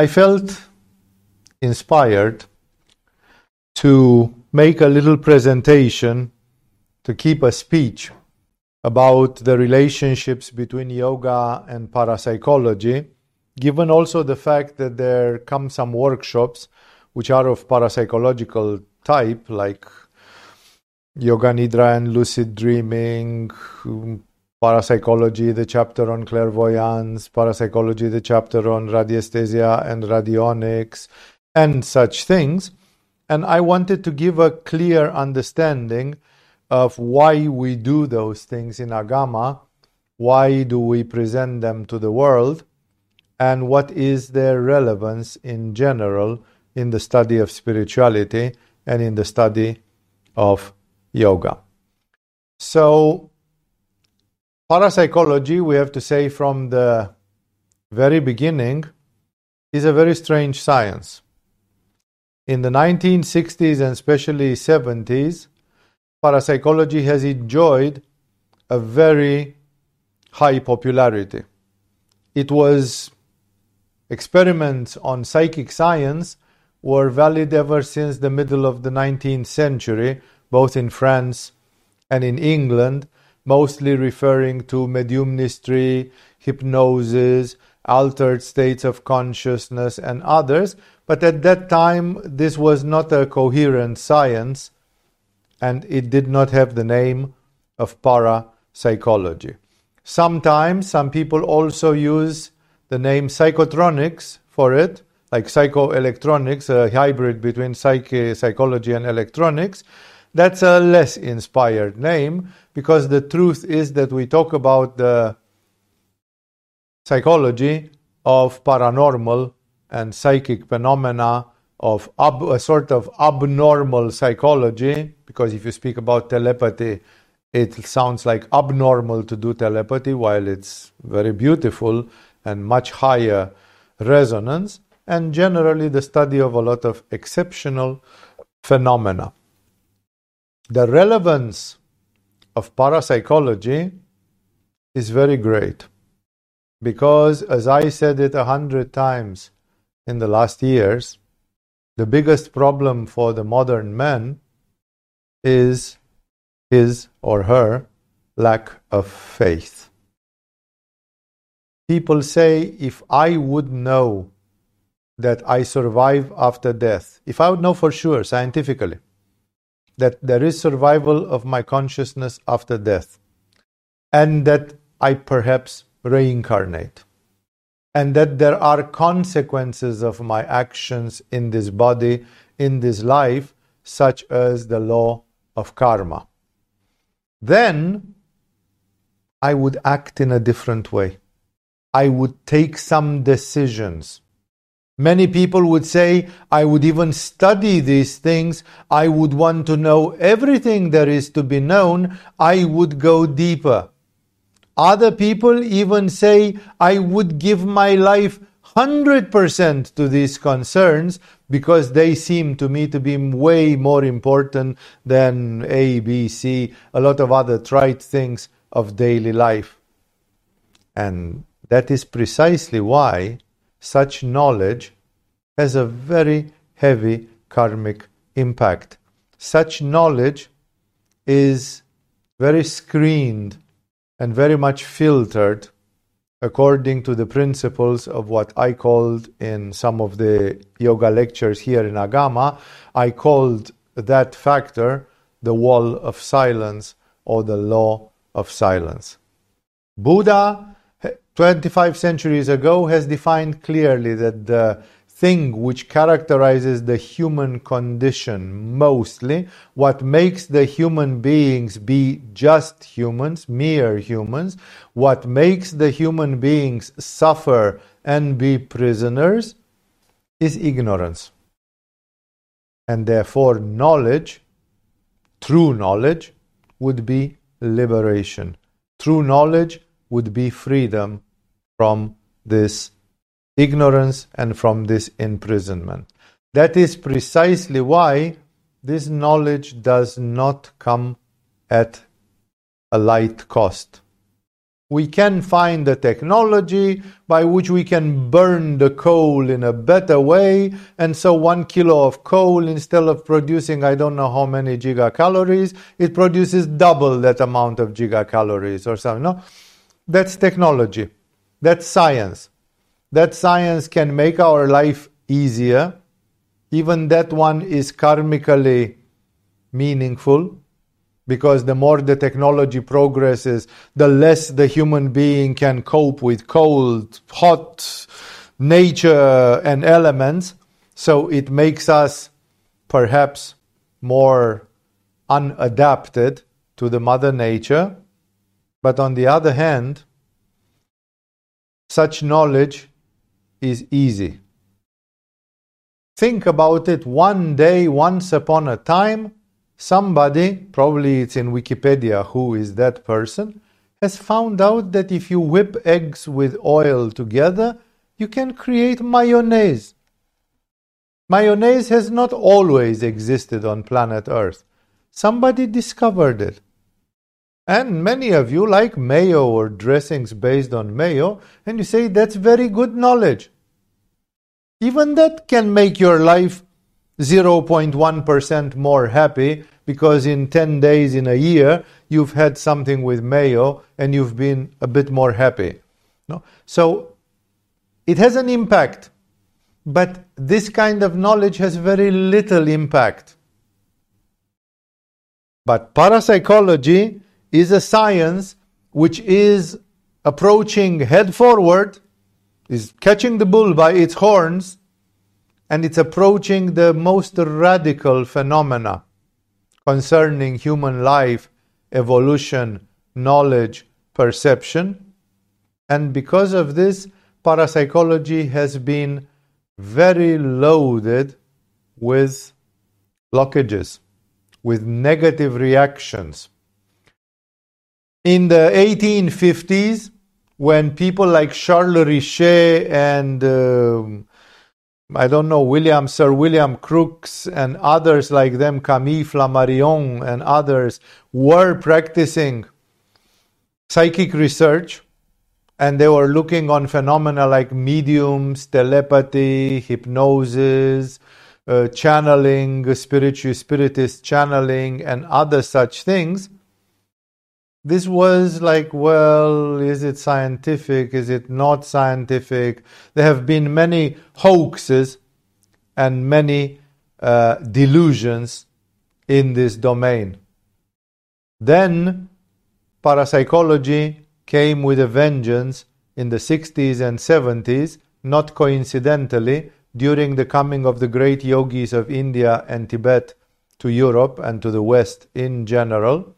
I felt inspired to make a little presentation, to keep a speech about the relationships between yoga and parapsychology, given also the fact that there come some workshops which are of parapsychological type, like Yoga Nidra and lucid dreaming, parapsychology, the chapter on clairvoyance, parapsychology, the chapter on radiesthesia and radionics, and such things. And I wanted to give a clear understanding of why we do those things in Agama, why do we present them to the world, and what is their relevance in general in the study of spirituality and in the study of yoga. So, parapsychology, we have to say from the very beginning, is a very strange science. In the 1960s and especially 70s, parapsychology has enjoyed a very high popularity. It was experiments on psychic science were valid ever since the middle of the 19th century, both in France and in England, mostly referring to mediumnistry, hypnosis, altered states of consciousness, and others. But at that time, this was not a coherent science and it did not have the name of parapsychology. Sometimes some people also use the name psychotronics for it, like psychoelectronics, a hybrid between psyche, psychology and electronics. That's a less inspired name because the truth is that we talk about the psychology of paranormal and psychic phenomena of ab- a sort of abnormal psychology because if you speak about telepathy it sounds like abnormal to do telepathy while it's very beautiful and much higher resonance and generally the study of a lot of exceptional phenomena. The relevance of parapsychology is very great because, as I said it a hundred times in the last years, the biggest problem for the modern man is his or her lack of faith. People say, if I would know that I survive after death, if I would know for sure scientifically that there is survival of my consciousness after death, and that I perhaps reincarnate, and that there are consequences of my actions in this body, in this life, such as the law of karma, then I would act in a different way. I would take some decisions Many people would say, I would even study these things. I would want to know everything there is to be known. I would go deeper. Other people even say, I would give my life 100% to these concerns because they seem to me to be way more important than A, B, C, a lot of other trite things of daily life. And that is precisely why such knowledge has a very heavy karmic impact. Such knowledge is very screened and very much filtered according to the principles of what I called in some of the yoga lectures here in Agama, I called that factor the wall of silence or the law of silence. Buddha 25 centuries ago has defined clearly that the thing which characterizes the human condition mostly, what makes the human beings be just humans, mere humans, what makes the human beings suffer and be prisoners is ignorance. And therefore, knowledge, true knowledge, would be liberation. True knowledge would be freedom from this ignorance and from this imprisonment. That is precisely why this knowledge does not come at a light cost. we can find the technology by which we can burn the coal in a better way. And so, one kilo of coal, instead of producing I don't know how many gigacalories, it produces double that amount of gigacalories or something. No? That's technology. That's science. That science can make our life easier. Even that one is karmically meaningful because the more the technology progresses, the less the human being can cope with cold, hot nature and elements. So it makes us perhaps more unadapted to the mother nature. But on the other hand, such knowledge is easy. Think about it one day, once upon a time, somebody, probably it's in Wikipedia who is that person, has found out that if you whip eggs with oil together, you can create mayonnaise. Mayonnaise has not always existed on planet Earth. Somebody discovered it. And many of you like mayo or dressings based on mayo, and you say that's very good knowledge. Even that can make your life 0.1% more happy because in 10 days in a year you've had something with mayo and you've been a bit more happy. No? So it has an impact, but this kind of knowledge has very little impact. But parapsychology is a science which is approaching head forward, is catching the bull by its horns, and it's approaching the most radical phenomena concerning human life, evolution, knowledge, perception. And because of this, parapsychology has been very loaded with blockages, with negative reactions. In the 1850s, when people like Charles Richet and uh, I don't know, William, Sir William Crookes and others like them, Camille Flammarion and others, were practicing psychic research and they were looking on phenomena like mediums, telepathy, hypnosis, uh, channeling, spiritual spiritist channeling, and other such things this was like, well, is it scientific? Is it not scientific? There have been many hoaxes and many uh, delusions in this domain. Then parapsychology came with a vengeance in the 60s and 70s, not coincidentally, during the coming of the great yogis of India and Tibet to Europe and to the West in general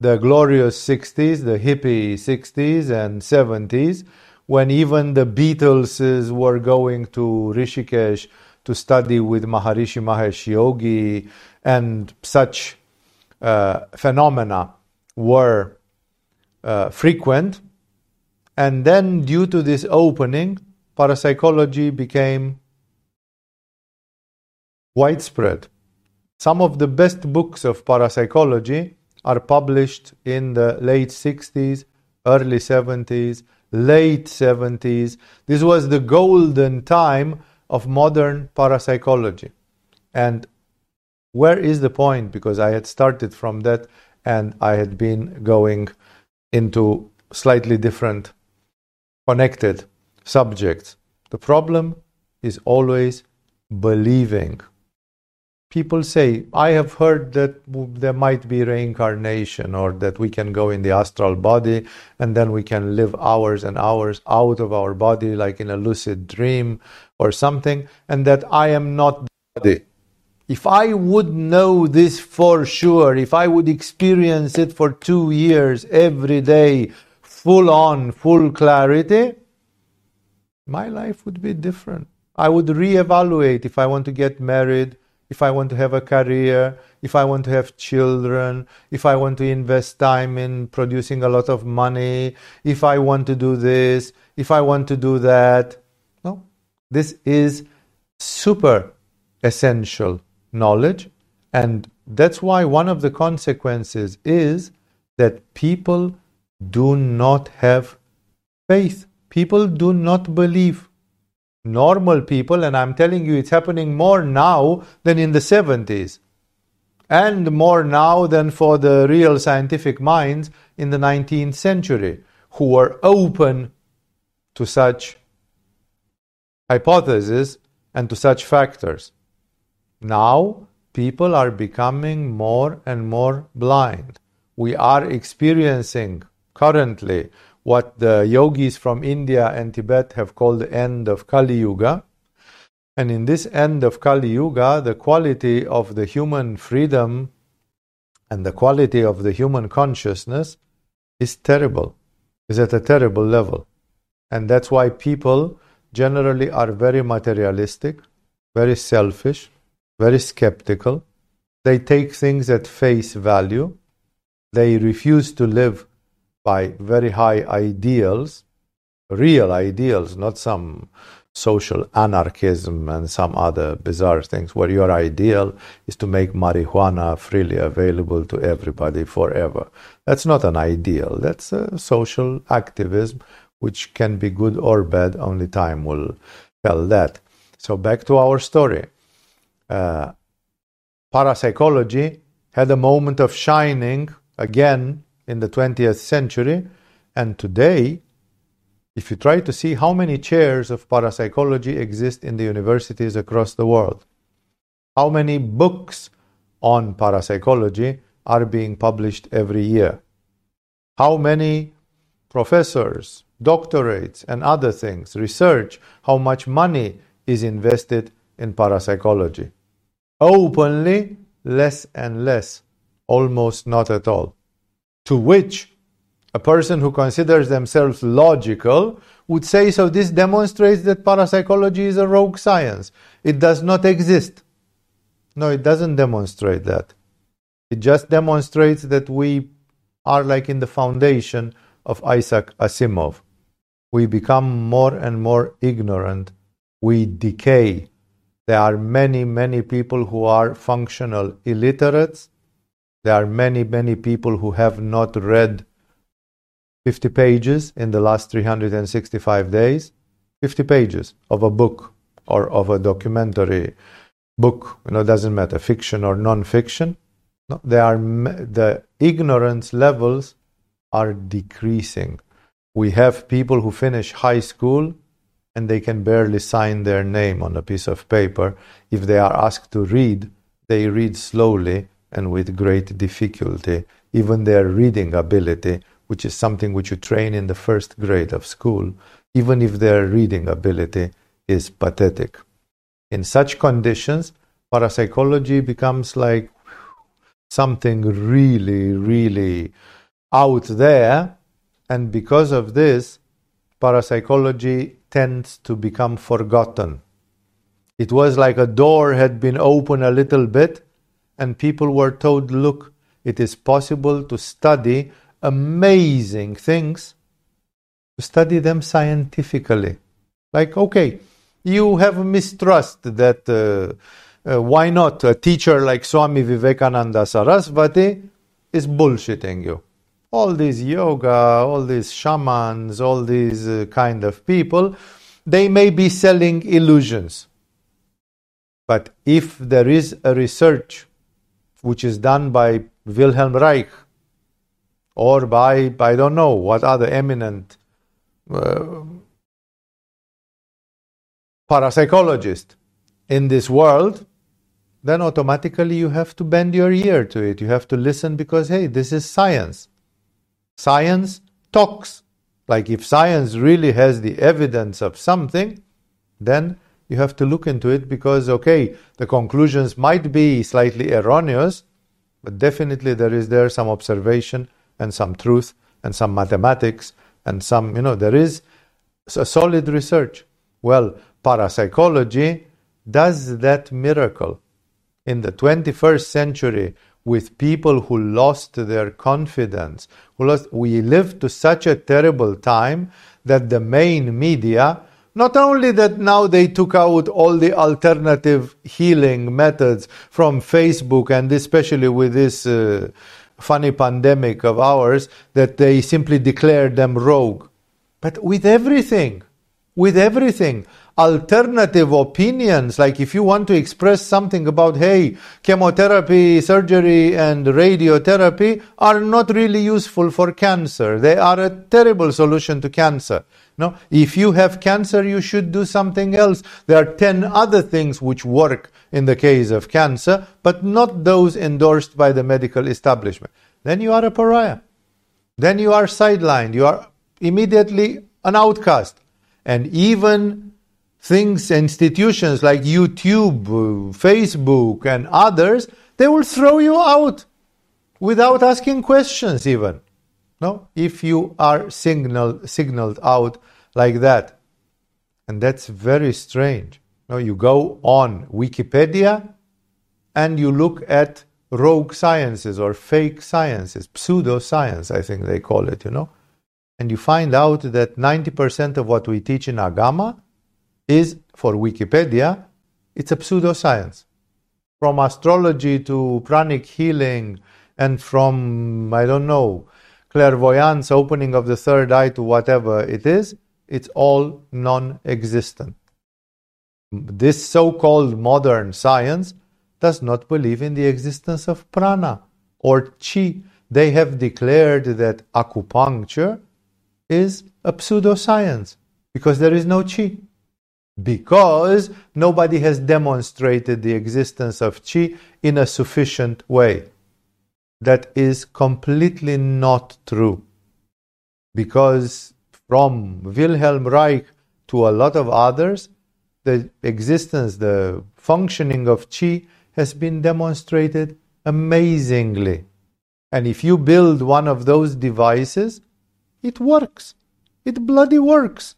the glorious 60s, the hippie 60s and 70s, when even the Beatles were going to Rishikesh to study with Maharishi Mahesh Yogi, and such uh, phenomena were uh, frequent. And then, due to this opening, parapsychology became widespread. Some of the best books of parapsychology are published in the late 60s, early 70s, late 70s. This was the golden time of modern parapsychology. And where is the point? Because I had started from that and I had been going into slightly different connected subjects. The problem is always believing people say, I have heard that there might be reincarnation or that we can go in the astral body and then we can live hours and hours out of our body, like in a lucid dream or something, and that I am not body. If I would know this for sure, if I would experience it for two years every day, full on, full clarity, my life would be different. I would reevaluate if I want to get married if I want to have a career, if I want to have children, if I want to invest time in producing a lot of money, if I want to do this, if I want to do that. No, this is super essential knowledge. And that's why one of the consequences is that people do not have faith. People do not believe. Normal people, and I'm telling you, it's happening more now than in the 70s, and more now than for the real scientific minds in the 19th century, who were open to such hypotheses and to such factors. Now, people are becoming more and more blind. We are experiencing currently what the yogis from India and Tibet have called the end of Kali Yuga. And in this end of Kali Yuga, the quality of the human freedom and the quality of the human consciousness is terrible, is at a terrible level. And that's why people generally are very materialistic, very selfish, very skeptical. They take things at face value. They refuse to live by very high ideals, real ideals, not some social anarchism and some other bizarre things where your ideal is to make marijuana freely available to everybody forever. That's not an ideal. That's a social activism which can be good or bad, only time will tell that. So, back to our story. Uh, parapsychology had a moment of shining again in the 20th century, and today, if you try to see how many chairs of parapsychology exist in the universities across the world, how many books on parapsychology are being published every year, how many professors, doctorates, and other things, research how much money is invested in parapsychology. Openly, less and less, almost not at all. To which a person who considers themselves logical would say so this demonstrates that parapsychology is a rogue science. It does not exist. No, it doesn't demonstrate that. It just demonstrates that we are like in the foundation of Isaac Asimov we become more and more ignorant. We decay. There are many, many people who are functional illiterates. There are many, many people who have not read 50 pages in the last 365 days. 50 pages of a book or of a documentary book. You know, doesn't matter, fiction or non-fiction. No, they are the ignorance levels are decreasing. We have people who finish high school and they can barely sign their name on a piece of paper. If they are asked to read, they read slowly and with great difficulty. Even their reading ability, which is something which you train in the first grade of school, even if their reading ability is pathetic. In such conditions, parapsychology becomes like something really, really out there and because of this, parapsychology tends to become forgotten. It was like a door had been opened a little bit, and people were told, look, it is possible to study amazing things, to study them scientifically. Like, okay, you have mistrust that uh, uh, why not a teacher like Swami Vivekananda Sarasvati is bullshitting you all these yoga, all these shamans, all these uh, kind of people, they may be selling illusions. But if there is a research which is done by Wilhelm Reich or by, I don't know, what other eminent uh, parapsychologist in this world, then automatically you have to bend your ear to it. You have to listen because, hey, this is science. Science talks. Like if science really has the evidence of something, then you have to look into it because, okay, the conclusions might be slightly erroneous, but definitely there is there some observation and some truth and some mathematics and some, you know, there is a solid research. Well, parapsychology does that miracle. In the 21st century, with people who lost their confidence. Who lost, we live to such a terrible time that the main media, not only that now they took out all the alternative healing methods from Facebook and especially with this uh, funny pandemic of ours that they simply declared them rogue. But with everything, with everything, alternative opinions, like if you want to express something about, hey, chemotherapy, surgery, and radiotherapy are not really useful for cancer. They are a terrible solution to cancer. No, if you have cancer, you should do something else. There are 10 other things which work in the case of cancer, but not those endorsed by the medical establishment. Then you are a pariah. Then you are sidelined. You are immediately an outcast. And even things, institutions like YouTube, Facebook, and others, they will throw you out without asking questions even. No, if you are signal, signaled out like that. And that's very strange. No, you go on Wikipedia and you look at rogue sciences or fake sciences, pseudoscience, I think they call it, you know. And you find out that 90% of what we teach in Agama is, for Wikipedia, it's a pseudoscience. From astrology to pranic healing, and from, I don't know, clairvoyance, opening of the third eye to whatever it is, it's all non existent. This so called modern science does not believe in the existence of prana or chi. They have declared that acupuncture is a pseudoscience because there is no chi because nobody has demonstrated the existence of chi in a sufficient way. That is completely not true. Because from Wilhelm Reich to a lot of others, the existence, the functioning of chi has been demonstrated amazingly. And if you build one of those devices, it works. It bloody works.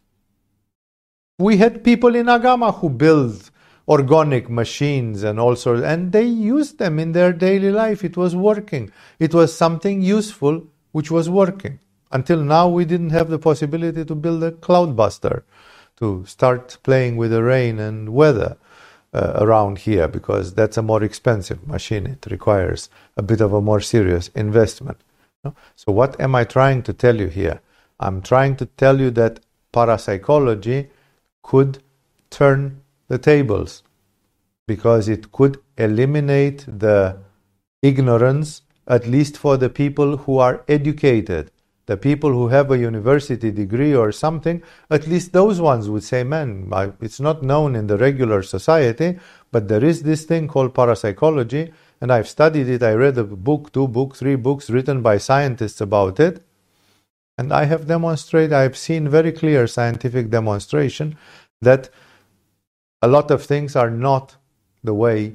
We had people in Agama who built orgonic machines and all sorts, and they used them in their daily life. It was working. It was something useful which was working. Until now, we didn't have the possibility to build a cloudbuster to start playing with the rain and weather uh, around here because that's a more expensive machine. It requires a bit of a more serious investment. So, what am I trying to tell you here? I'm trying to tell you that parapsychology could turn the tables because it could eliminate the ignorance, at least for the people who are educated. The people who have a university degree or something, at least those ones would say, man, it's not known in the regular society, but there is this thing called parapsychology, and I've studied it. I read a book, two books, three books written by scientists about it and I have demonstrated, I've seen very clear scientific demonstration that a lot of things are not the way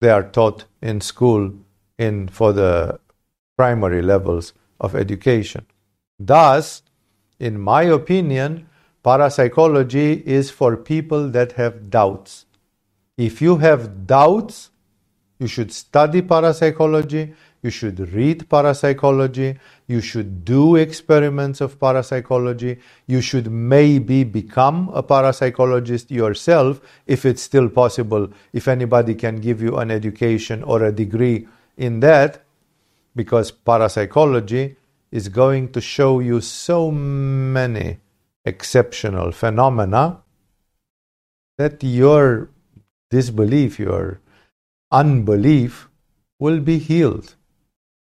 they are taught in school in for the primary levels of education. Thus, in my opinion, parapsychology is for people that have doubts. If you have doubts, you should study parapsychology you should read parapsychology, you should do experiments of parapsychology, you should maybe become a parapsychologist yourself if it's still possible, if anybody can give you an education or a degree in that, because parapsychology is going to show you so many exceptional phenomena that your disbelief, your unbelief will be healed.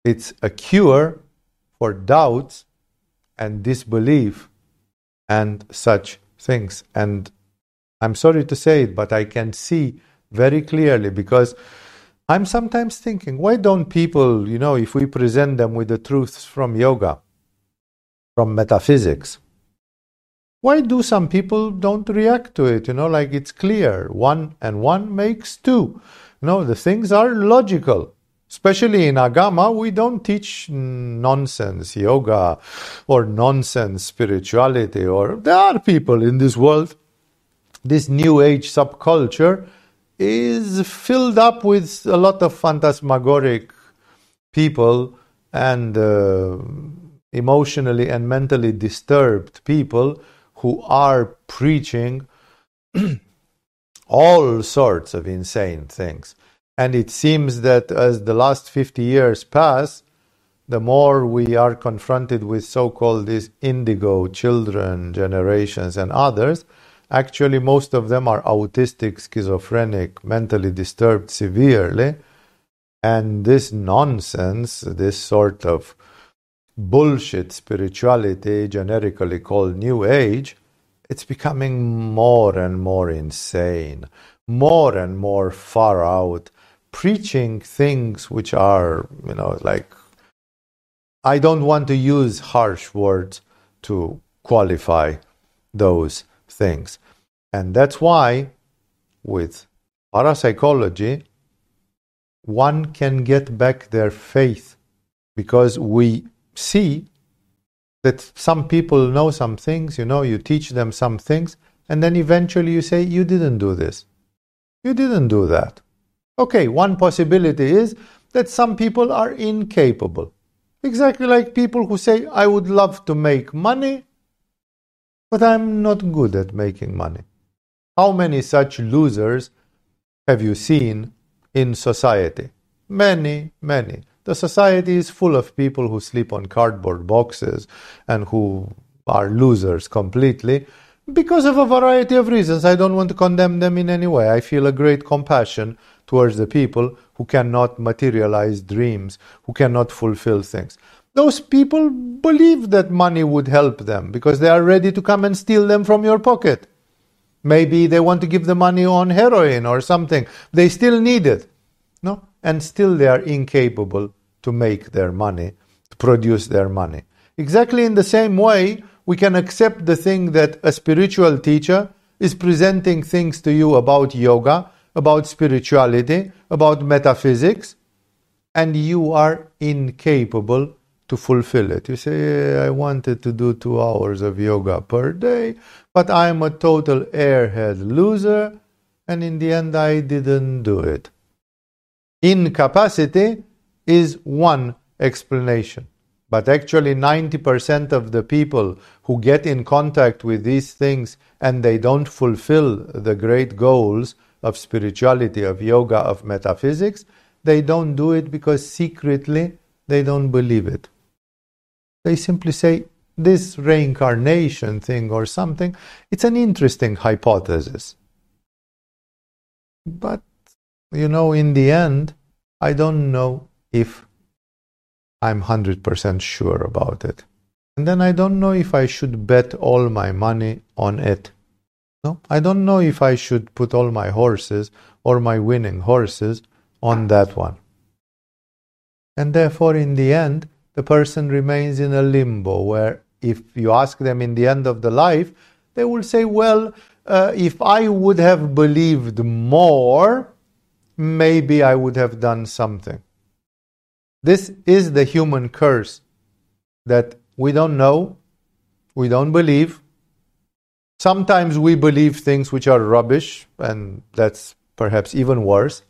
It's a cure for doubts and disbelief and such things. And I'm sorry to say it, but I can see very clearly because I'm sometimes thinking, why don't people, you know, if we present them with the truths from yoga, from metaphysics, why do some people don't react to it? You know, like it's clear, one and one makes two. Know, the things are logical. Especially in Agama, we don't teach nonsense yoga or nonsense spirituality, or there are people in this world. This new age subculture is filled up with a lot of phantasmagoric people and uh, emotionally and mentally disturbed people who are preaching all sorts of insane things. And it seems that as the last 50 years pass, the more we are confronted with so called these indigo children, generations, and others, actually, most of them are autistic, schizophrenic, mentally disturbed severely. And this nonsense, this sort of bullshit spirituality, generically called New Age, it's becoming more and more insane, more and more far out, preaching things which are, you know, like I don't want to use harsh words to qualify those things. And that's why with parapsychology, one can get back their faith because we see that some people know some things, you know, you teach them some things, and then eventually you say, You didn't do this. You didn't do that. Okay, one possibility is that some people are incapable. Exactly like people who say, I would love to make money, but I'm not good at making money. How many such losers have you seen in society? Many, many. The society is full of people who sleep on cardboard boxes and who are losers completely because of a variety of reasons. I don't want to condemn them in any way. I feel a great compassion towards the people who cannot materialize dreams, who cannot fulfill things. Those people believe that money would help them because they are ready to come and steal them from your pocket. Maybe they want to give the money on heroin or something. They still need it. No? And still they are incapable to make their money, to produce their money. Exactly in the same way, we can accept the thing that a spiritual teacher is presenting things to you about yoga about spirituality, about metaphysics, and you are incapable to fulfill it. You say, I wanted to do two hours of yoga per day, but I'm a total airhead loser, and in the end, I didn't do it. Incapacity is one explanation. But actually, 90% of the people who get in contact with these things and they don't fulfill the great goals of spirituality, of yoga, of metaphysics, they don't do it because secretly they don't believe it. They simply say, this reincarnation thing or something, it's an interesting hypothesis. But, you know, in the end, I don't know if I'm 100% sure about it. And then I don't know if I should bet all my money on it. No, I don't know if I should put all my horses or my winning horses on that one. And therefore, in the end, the person remains in a limbo where if you ask them in the end of the life, they will say, Well, uh, if I would have believed more, maybe I would have done something. This is the human curse that we don't know, we don't believe, Sometimes we believe things which are rubbish, and that's perhaps even worse.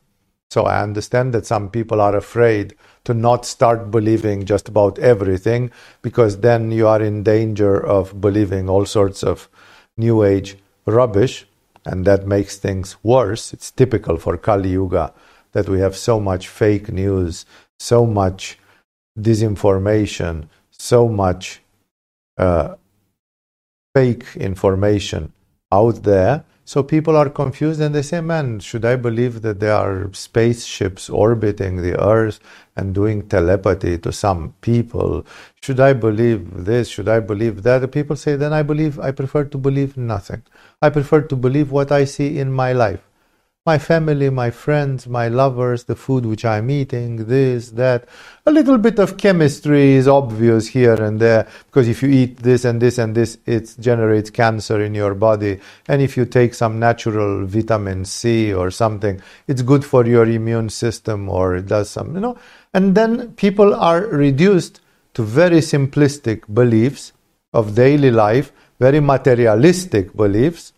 So I understand that some people are afraid to not start believing just about everything because then you are in danger of believing all sorts of new age rubbish and that makes things worse. It's typical for Kali Yuga that we have so much fake news, so much disinformation, so much uh, fake information out there. So people are confused and they say, man, should I believe that there are spaceships orbiting the Earth and doing telepathy to some people? Should I believe this? Should I believe that? People say, then I believe, I prefer to believe nothing. I prefer to believe what I see in my life my family, my friends, my lovers, the food which I'm eating, this, that. A little bit of chemistry is obvious here and there because if you eat this and this and this, it generates cancer in your body. And if you take some natural vitamin C or something, it's good for your immune system or it does some, you know. And then people are reduced to very simplistic beliefs of daily life, very materialistic beliefs.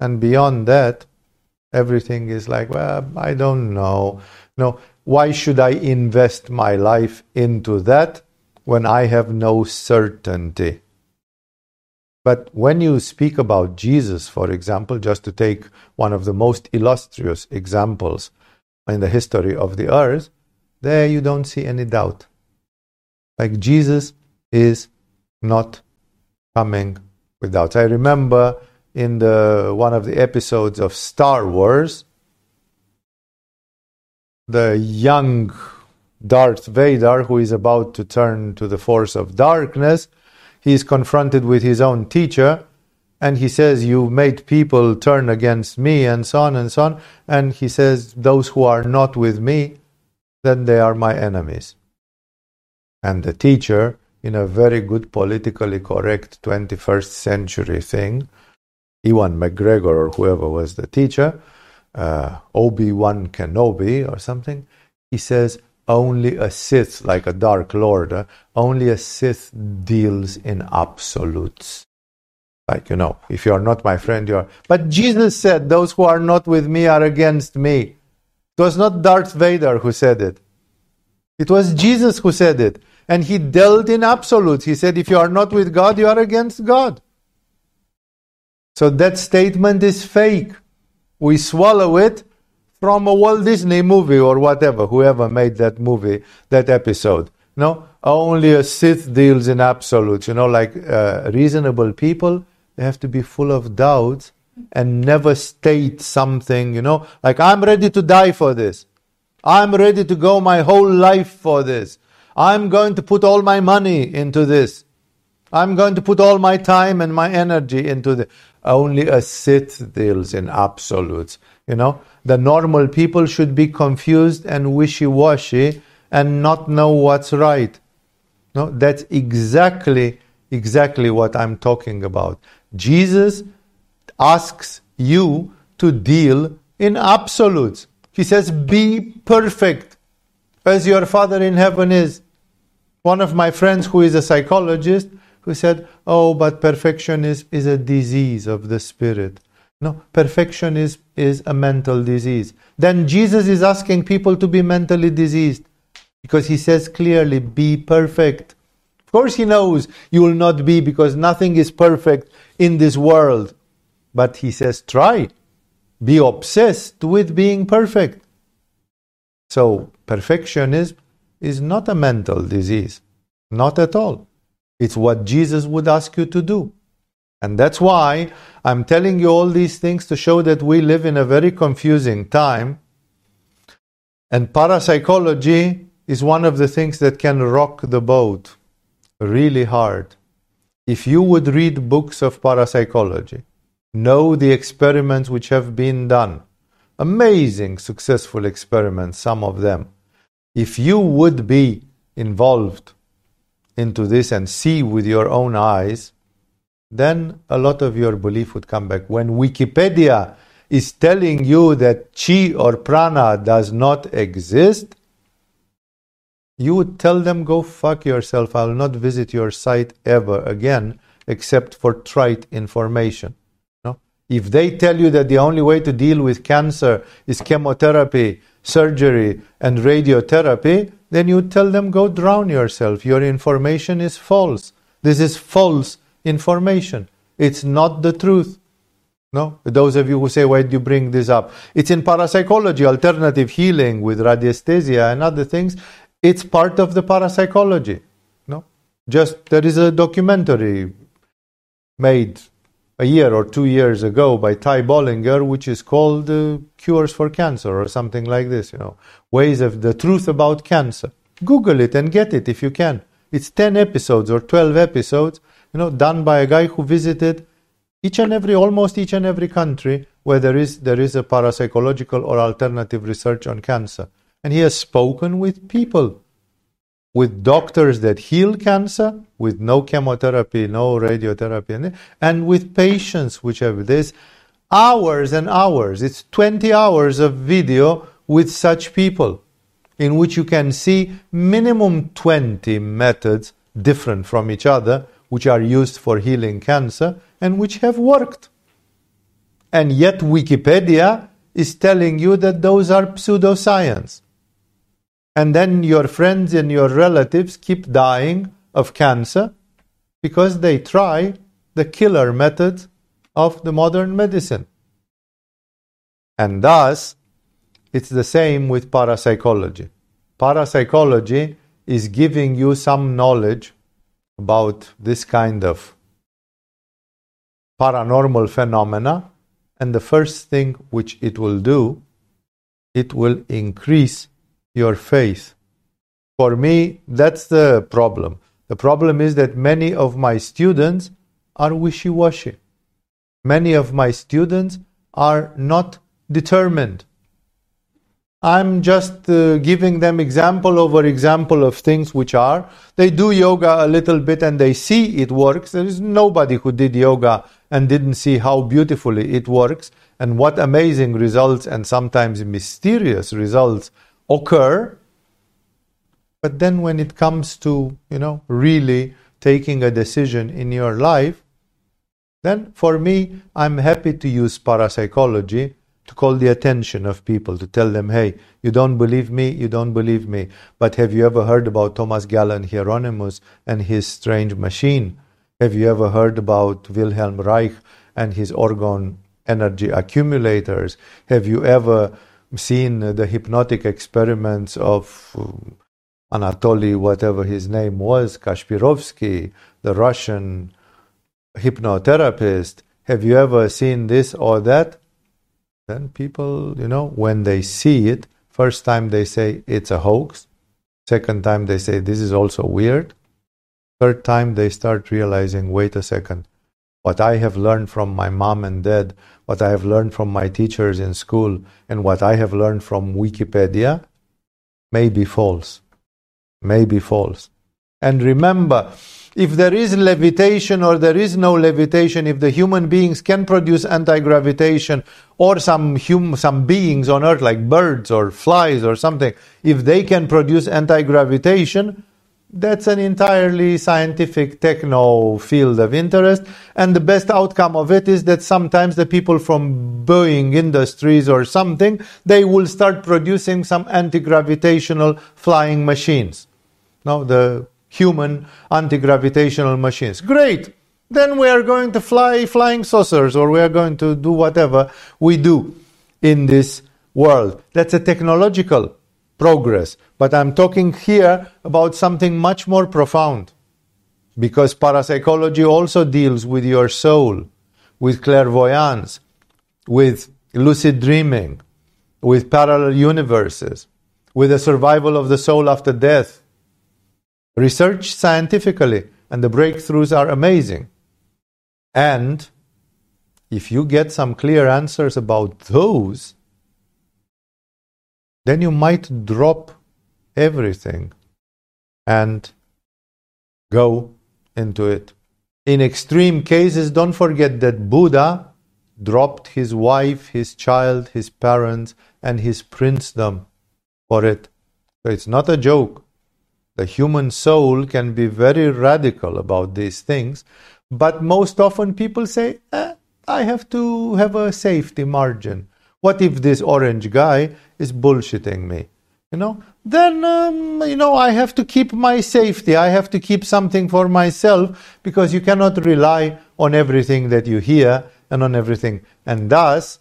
And beyond that, Everything is like, well, I don't know. No, why should I invest my life into that when I have no certainty? But when you speak about Jesus, for example, just to take one of the most illustrious examples in the history of the earth, there you don't see any doubt. Like Jesus is not coming with doubts. I remember in the one of the episodes of Star Wars, the young Darth Vader, who is about to turn to the force of darkness, he is confronted with his own teacher, and he says, You made people turn against me, and so on and so on. And he says, Those who are not with me, then they are my enemies. And the teacher, in a very good politically correct 21st century thing, Ewan McGregor or whoever was the teacher, uh, Obi Wan Kenobi or something, he says, only a Sith, like a Dark Lord, uh, only a Sith deals in absolutes. Like, you know, if you are not my friend, you are. But Jesus said, Those who are not with me are against me. It was not Darth Vader who said it. It was Jesus who said it. And he dealt in absolutes. He said, If you are not with God, you are against God. So that statement is fake. We swallow it from a Walt Disney movie or whatever, whoever made that movie, that episode. No, only a Sith deals in absolutes. You know, like uh, reasonable people, they have to be full of doubts and never state something, you know, like I'm ready to die for this. I'm ready to go my whole life for this. I'm going to put all my money into this. I'm going to put all my time and my energy into this. Only a Sith deals in absolutes. You know, the normal people should be confused and wishy-washy and not know what's right. No, that's exactly exactly what I'm talking about. Jesus asks you to deal in absolutes. He says, "Be perfect as your Father in heaven is." One of my friends who is a psychologist who said, "Oh, but perfection is is a disease of the spirit." No, perfection is, is a mental disease. Then Jesus is asking people to be mentally diseased because he says clearly, be perfect. Of course, he knows you will not be because nothing is perfect in this world. But he says, try. Be obsessed with being perfect. So, perfectionism is not a mental disease. Not at all. It's what Jesus would ask you to do. And that's why I'm telling you all these things to show that we live in a very confusing time. And parapsychology is one of the things that can rock the boat really hard. If you would read books of parapsychology, know the experiments which have been done, amazing, successful experiments, some of them. If you would be involved into this and see with your own eyes, then a lot of your belief would come back. When Wikipedia is telling you that chi or prana does not exist, you would tell them, go fuck yourself. I will not visit your site ever again except for trite information. No? If they tell you that the only way to deal with cancer is chemotherapy, surgery, and radiotherapy, then you tell them, go drown yourself. Your information is false. This is false information. It's not the truth. No? Those of you who say, why do you bring this up? It's in parapsychology, alternative healing with radiesthesia and other things. It's part of the parapsychology. No? Just there is a documentary made a year or two years ago by Ty Bollinger, which is called uh, Cures for Cancer or something like this, you know, ways of the truth about cancer. Google it and get it if you can. It's 10 episodes or 12 episodes you know, done by a guy who visited each and every, almost each and every country where there is, there is a parapsychological or alternative research on cancer. And he has spoken with people, with doctors that heal cancer, with no chemotherapy, no radiotherapy, and with patients which have this hours and hours. It's 20 hours of video with such people in which you can see minimum 20 methods different from each other which are used for healing cancer and which have worked. And yet, Wikipedia is telling you that those are pseudoscience. And then your friends and your relatives keep dying of cancer because they try the killer method of the modern medicine. And thus, it's the same with parapsychology. Parapsychology is giving you some knowledge about this kind of paranormal phenomena. And the first thing which it will do, it will increase your faith. For me, that's the problem. The problem is that many of my students are wishy washy. Many of my students are not determined. I'm just uh, giving them example over example of things which are. They do yoga a little bit and they see it works. There is nobody who did yoga and didn't see how beautifully it works and what amazing results and sometimes mysterious results occur. But then when it comes to, you know, really taking a decision in your life, then for me, I'm happy to use parapsychology to call the attention of people, to tell them, hey, you don't believe me, you don't believe me. But have you ever heard about Thomas Galen Hieronymus and his strange machine? Have you ever heard about Wilhelm Reich and his orgone energy accumulators? Have you ever seen the hypnotic experiments of um, Anatoly, whatever his name was, Kashpirovsky, the Russian hypnotherapist? Have you ever seen this or that? Then people, you know, when they see it, first time they say it's a hoax, second time they say this is also weird, third time they start realizing wait a second, what I have learned from my mom and dad, what I have learned from my teachers in school, and what I have learned from Wikipedia may be false. May be false. And remember, if there is levitation or there is no levitation, if the human beings can produce anti-gravitation or some hum, some beings on earth like birds or flies or something, if they can produce anti-gravitation, that's an entirely scientific techno field of interest. And the best outcome of it is that sometimes the people from Boeing Industries or something, they will start producing some anti-gravitational flying machines. Now the human anti-gravitational machines. Great. Then we are going to fly flying saucers or we are going to do whatever we do in this world. That's a technological progress. But I'm talking here about something much more profound. Because parapsychology also deals with your soul, with clairvoyance, with lucid dreaming, with parallel universes, with the survival of the soul after death, research scientifically, and the breakthroughs are amazing. And if you get some clear answers about those, then you might drop everything and go into it. In extreme cases, don't forget that Buddha dropped his wife, his child, his parents, and his princedom for it. So it's not a joke. The human soul can be very radical about these things, but most often people say, eh, I have to have a safety margin. What if this orange guy is bullshitting me? You know, then, um, you know, I have to keep my safety. I have to keep something for myself because you cannot rely on everything that you hear and on everything. And thus,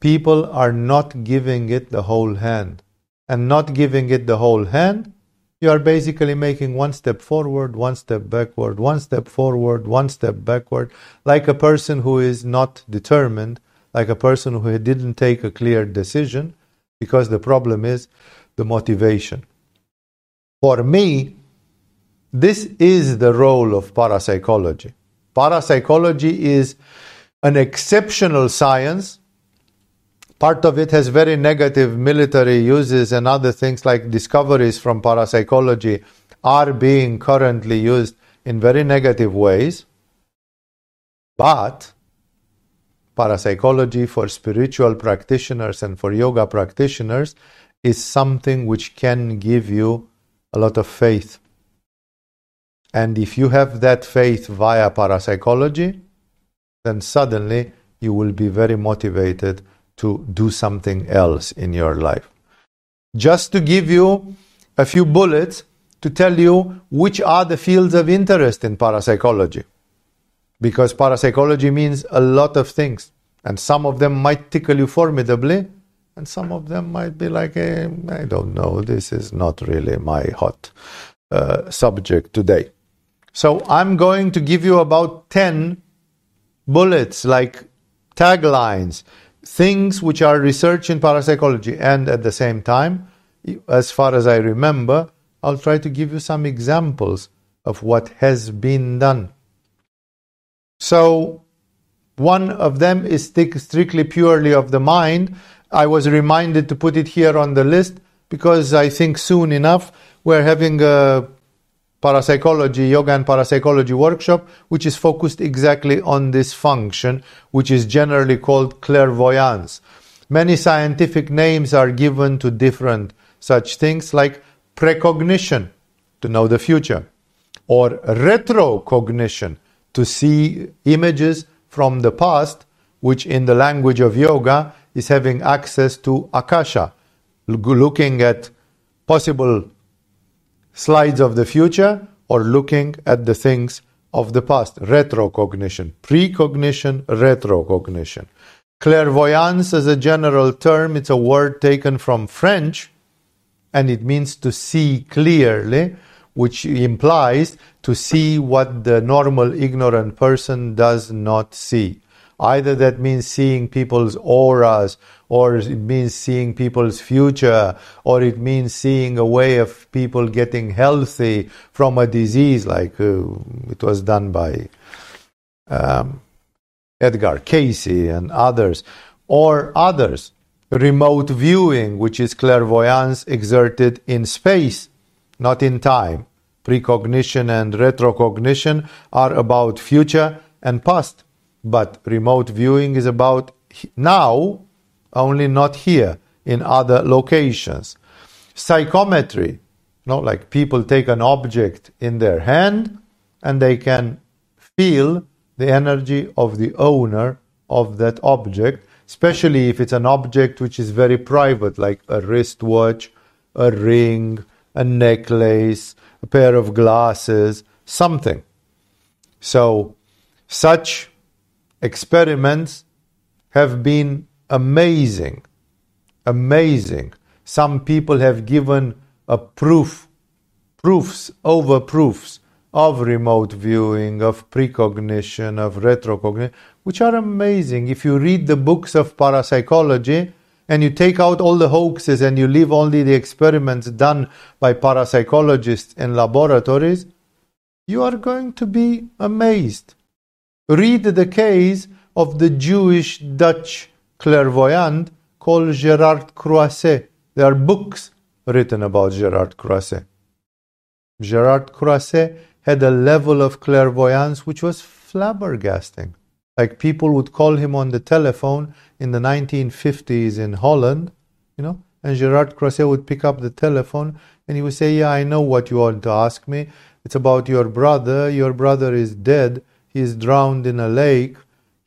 people are not giving it the whole hand. And not giving it the whole hand you are basically making one step forward, one step backward, one step forward, one step backward, like a person who is not determined, like a person who didn't take a clear decision, because the problem is the motivation. For me, this is the role of parapsychology. Parapsychology is an exceptional science Part of it has very negative military uses and other things like discoveries from parapsychology are being currently used in very negative ways. But parapsychology for spiritual practitioners and for yoga practitioners is something which can give you a lot of faith. And if you have that faith via parapsychology, then suddenly you will be very motivated to do something else in your life. Just to give you a few bullets to tell you which are the fields of interest in parapsychology. Because parapsychology means a lot of things, and some of them might tickle you formidably, and some of them might be like, eh, I don't know, this is not really my hot uh, subject today. So I'm going to give you about 10 bullets, like taglines, things which are research in parapsychology. And at the same time, as far as I remember, I'll try to give you some examples of what has been done. So, one of them is strictly purely of the mind, I was reminded to put it here on the list because I think soon enough we're having a parapsychology, yoga and parapsychology workshop, which is focused exactly on this function, which is generally called clairvoyance. Many scientific names are given to different such things like precognition, to know the future, or retrocognition, to see images from the past, which in the language of yoga is having access to Akasha, looking at possible slides of the future or looking at the things of the past. Retrocognition, precognition, retrocognition. Clairvoyance as a general term, it's a word taken from French and it means to see clearly, which implies to see what the normal ignorant person does not see. Either that means seeing people's auras, or it means seeing people's future, or it means seeing a way of people getting healthy from a disease, like uh, it was done by um, Edgar Cayce and others, or others. Remote viewing, which is clairvoyance exerted in space, not in time. Precognition and retrocognition are about future and past. But remote viewing is about now, only not here, in other locations. Psychometry, you know, like people take an object in their hand and they can feel the energy of the owner of that object, especially if it's an object which is very private, like a wristwatch, a ring, a necklace, a pair of glasses, something. So, such experiments have been amazing. Amazing. Some people have given a proof, proofs over proofs of remote viewing, of precognition, of retrocognition, which are amazing. If you read the books of parapsychology and you take out all the hoaxes and you leave only the experiments done by parapsychologists in laboratories, you are going to be amazed. Read the case of the Jewish Dutch clairvoyant called Gerard Croiset. There are books written about Gerard Croiset. Gerard Croiset had a level of clairvoyance which was flabbergasting. Like people would call him on the telephone in the 1950s in Holland, you know, and Gerard Croiset would pick up the telephone and he would say, Yeah, I know what you want to ask me. It's about your brother. Your brother is dead he is drowned in a lake.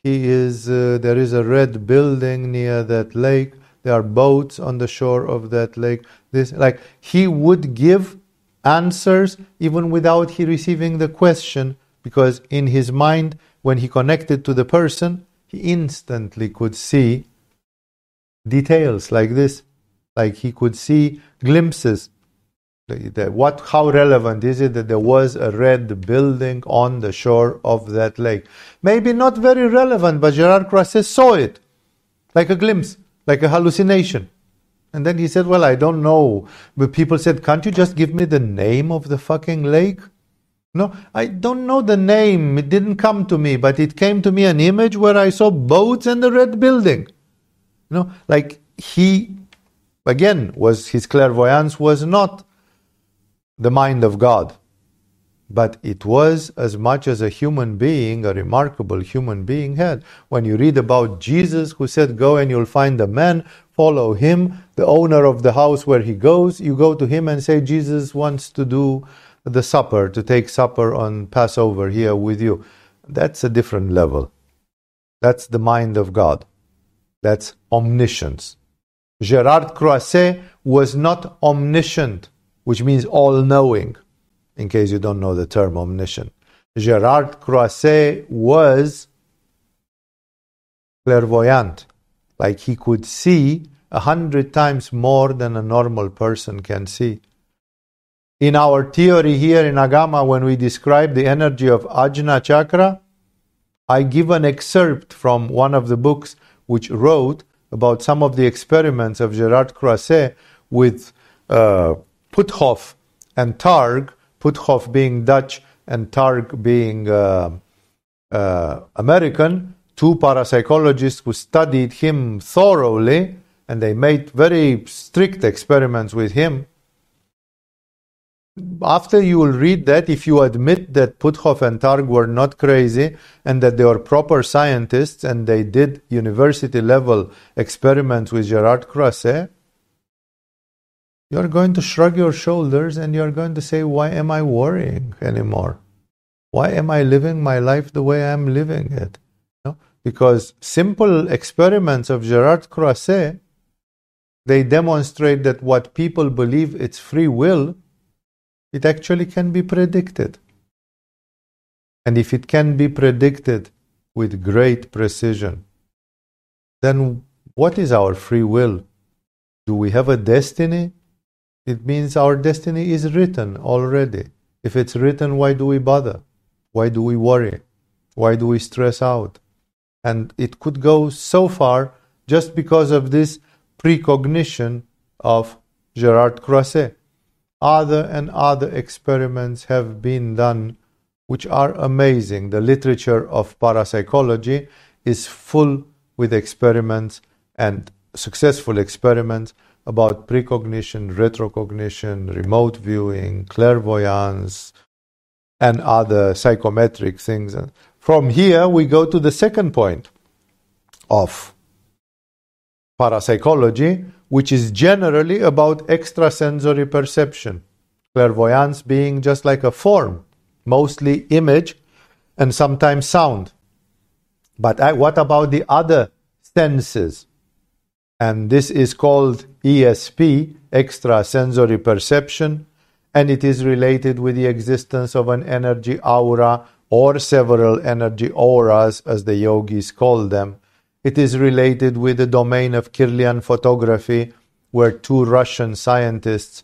He is, uh, there is a red building near that lake. There are boats on the shore of that lake. This, like, he would give answers even without he receiving the question, because in his mind, when he connected to the person, he instantly could see details like this. Like he could see glimpses what, how relevant is it that there was a red building on the shore of that lake? Maybe not very relevant, but Gerard Croiset saw it like a glimpse, like a hallucination. And then he said, Well, I don't know. But people said, Can't you just give me the name of the fucking lake? No, I don't know the name. It didn't come to me, but it came to me an image where I saw boats and the red building. You know, like he, again, was his clairvoyance was not the mind of God. But it was as much as a human being, a remarkable human being had. When you read about Jesus, who said, Go and you'll find a man, follow him, the owner of the house where he goes, you go to him and say, Jesus wants to do the supper, to take supper on Passover here with you. That's a different level. That's the mind of God. That's omniscience. Gerard Croiset was not omniscient which means all knowing, in case you don't know the term omniscient. Gerard Croiset was clairvoyant, like he could see a hundred times more than a normal person can see. In our theory here in Agama, when we describe the energy of Ajna Chakra, I give an excerpt from one of the books which wrote about some of the experiments of Gerard Croiset with uh, Puthoff and Targ, Puthoff being Dutch and Targ being uh, uh, American, two parapsychologists who studied him thoroughly and they made very strict experiments with him. After you will read that, if you admit that Puthoff and Targ were not crazy and that they were proper scientists and they did university level experiments with Gerard Croiset, you're going to shrug your shoulders and you're going to say, Why am I worrying anymore? Why am I living my life the way I'm living it? No? Because simple experiments of Gerard Croiset, they demonstrate that what people believe it's free will, it actually can be predicted. And if it can be predicted with great precision, then what is our free will? Do we have a destiny? It means our destiny is written already. If it's written, why do we bother? Why do we worry? Why do we stress out? And it could go so far just because of this precognition of Gerard Croiset. Other and other experiments have been done which are amazing. The literature of parapsychology is full with experiments and successful experiments about precognition, retrocognition, remote viewing, clairvoyance, and other psychometric things. From here, we go to the second point of parapsychology, which is generally about extrasensory perception. Clairvoyance being just like a form, mostly image and sometimes sound. But I, what about the other senses? And this is called ESP, extrasensory perception, and it is related with the existence of an energy aura or several energy auras, as the yogis call them. It is related with the domain of Kirlian photography, where two Russian scientists,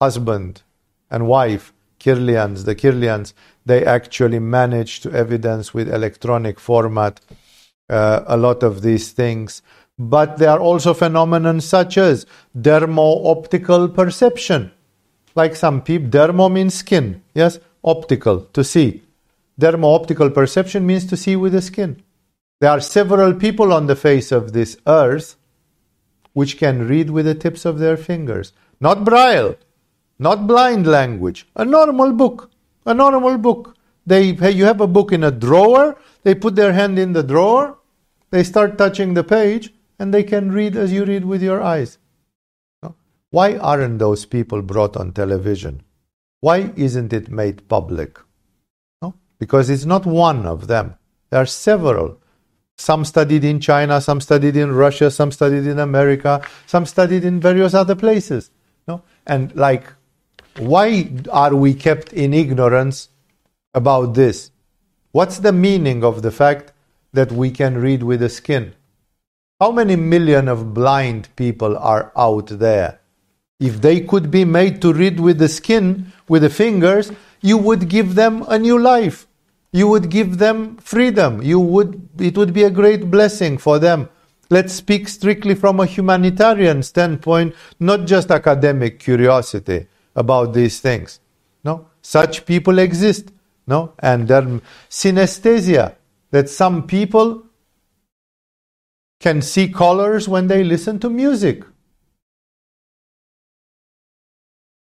husband and wife, Kirlians, the Kirlians, they actually managed to evidence with electronic format uh, a lot of these things but there are also phenomena such as dermo-optical perception. Like some people, dermo means skin, yes, optical, to see. Dermo-optical perception means to see with the skin. There are several people on the face of this earth which can read with the tips of their fingers. Not braille, not blind language, a normal book, a normal book. They, you have a book in a drawer, they put their hand in the drawer, they start touching the page, and they can read as you read with your eyes. Why aren't those people brought on television? Why isn't it made public? No? Because it's not one of them. There are several. Some studied in China, some studied in Russia, some studied in America, some studied in various other places. No? And like, why are we kept in ignorance about this? What's the meaning of the fact that we can read with the skin? How many million of blind people are out there? If they could be made to read with the skin, with the fingers, you would give them a new life. You would give them freedom. You would, it would be a great blessing for them. Let's speak strictly from a humanitarian standpoint, not just academic curiosity about these things. No, such people exist. No, and then synesthesia that some people can see colors when they listen to music.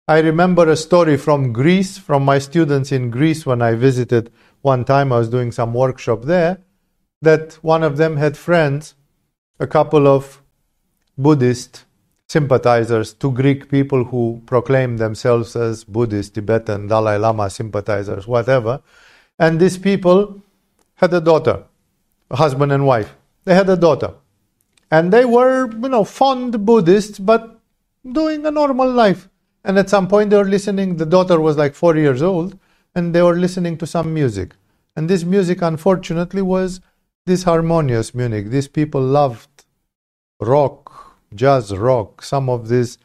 I remember a story from Greece, from my students in Greece when I visited one time. I was doing some workshop there. That one of them had friends, a couple of Buddhist sympathizers, two Greek people who proclaim themselves as Buddhist, Tibetan, Dalai Lama sympathizers, whatever. And these people had a daughter, a husband and wife. They had a daughter. And they were, you know, fond Buddhists, but doing a normal life. And at some point they were listening, the daughter was like four years old, and they were listening to some music. And this music, unfortunately, was this harmonious music. These people loved rock, jazz, rock, some of this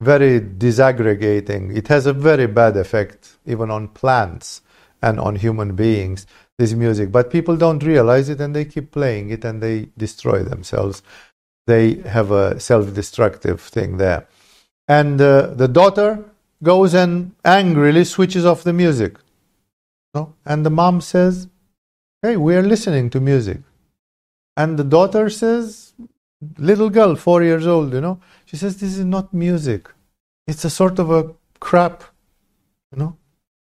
very disaggregating. It has a very bad effect even on plants and on human beings, this music. But people don't realize it and they keep playing it and they destroy themselves. They have a self destructive thing there. And uh, the daughter goes and angrily switches off the music. And the mom says, Hey, we are listening to music. And the daughter says, little girl, four years old, you know, she says, This is not music. It's a sort of a crap, you know.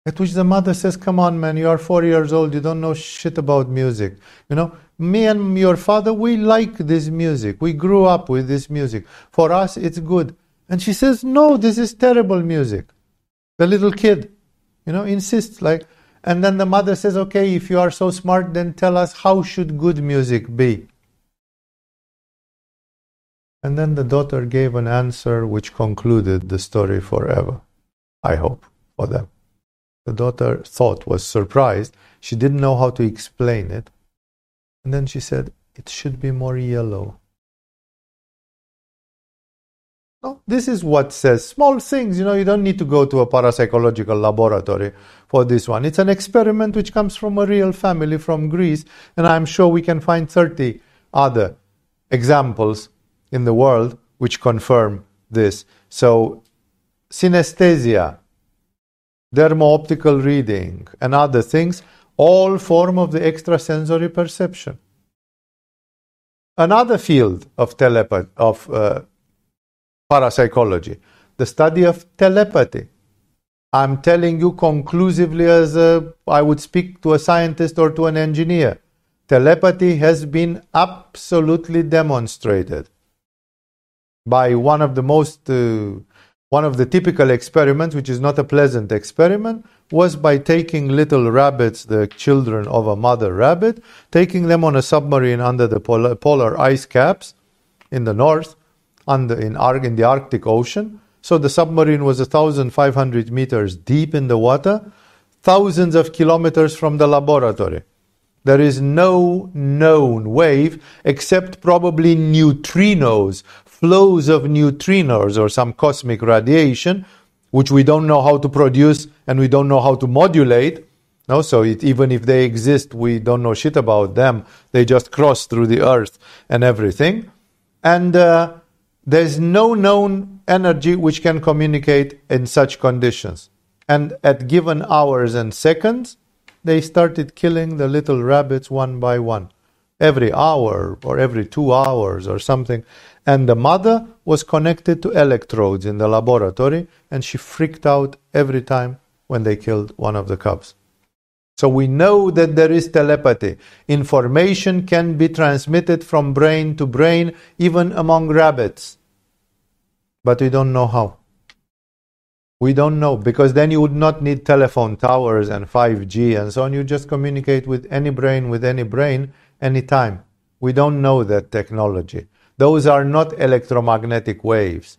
At which the mother says, Come on, man, you are four years old, you don't know shit about music. You know, me and your father, we like this music. We grew up with this music. For us, it's good. And she says, No, this is terrible music. The little kid, you know, insists, like, and then the mother says, okay, if you are so smart, then tell us how should good music be? And then the daughter gave an answer which concluded the story forever. I hope for them. The daughter thought, was surprised. She didn't know how to explain it. And then she said, It should be more yellow. No, this is what says small things. You know, you don't need to go to a parapsychological laboratory for this one. It's an experiment which comes from a real family from Greece, and I'm sure we can find 30 other examples in the world which confirm this. So, synesthesia, dermo-optical reading, and other things all form of the extrasensory perception. Another field of telepathy, of uh, parapsychology, the study of telepathy. I'm telling you conclusively, as a, I would speak to a scientist or to an engineer. Telepathy has been absolutely demonstrated by one of the most, uh, one of the typical experiments, which is not a pleasant experiment, was by taking little rabbits, the children of a mother rabbit, taking them on a submarine under the polar, polar ice caps in the north, under, in, in the Arctic Ocean. So the submarine was 1,500 meters deep in the water, thousands of kilometers from the laboratory. There is no known wave except probably neutrinos, flows of neutrinos or some cosmic radiation, which we don't know how to produce and we don't know how to modulate. No, so it, even if they exist, we don't know shit about them. They just cross through the earth and everything. And uh, there's no known energy which can communicate in such conditions. And at given hours and seconds, they started killing the little rabbits one by one, every hour or every two hours or something. And the mother was connected to electrodes in the laboratory, and she freaked out every time when they killed one of the cubs. So we know that there is telepathy. Information can be transmitted from brain to brain, even among rabbits but we don't know how. We don't know because then you would not need telephone towers and 5G and so on. You just communicate with any brain, with any brain, anytime. We don't know that technology. Those are not electromagnetic waves.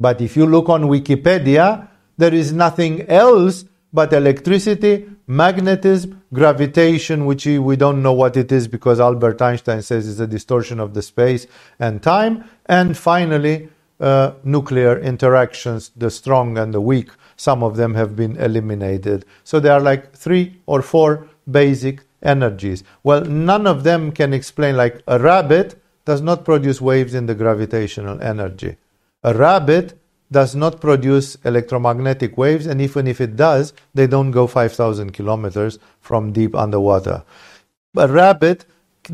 But if you look on Wikipedia, there is nothing else but electricity, magnetism, gravitation, which we don't know what it is because Albert Einstein says it's a distortion of the space and time, and finally, uh, nuclear interactions, the strong and the weak. Some of them have been eliminated. So there are like three or four basic energies. Well, none of them can explain, like a rabbit does not produce waves in the gravitational energy. A rabbit does not produce electromagnetic waves, and even if it does, they don't go 5,000 kilometers from deep underwater. A rabbit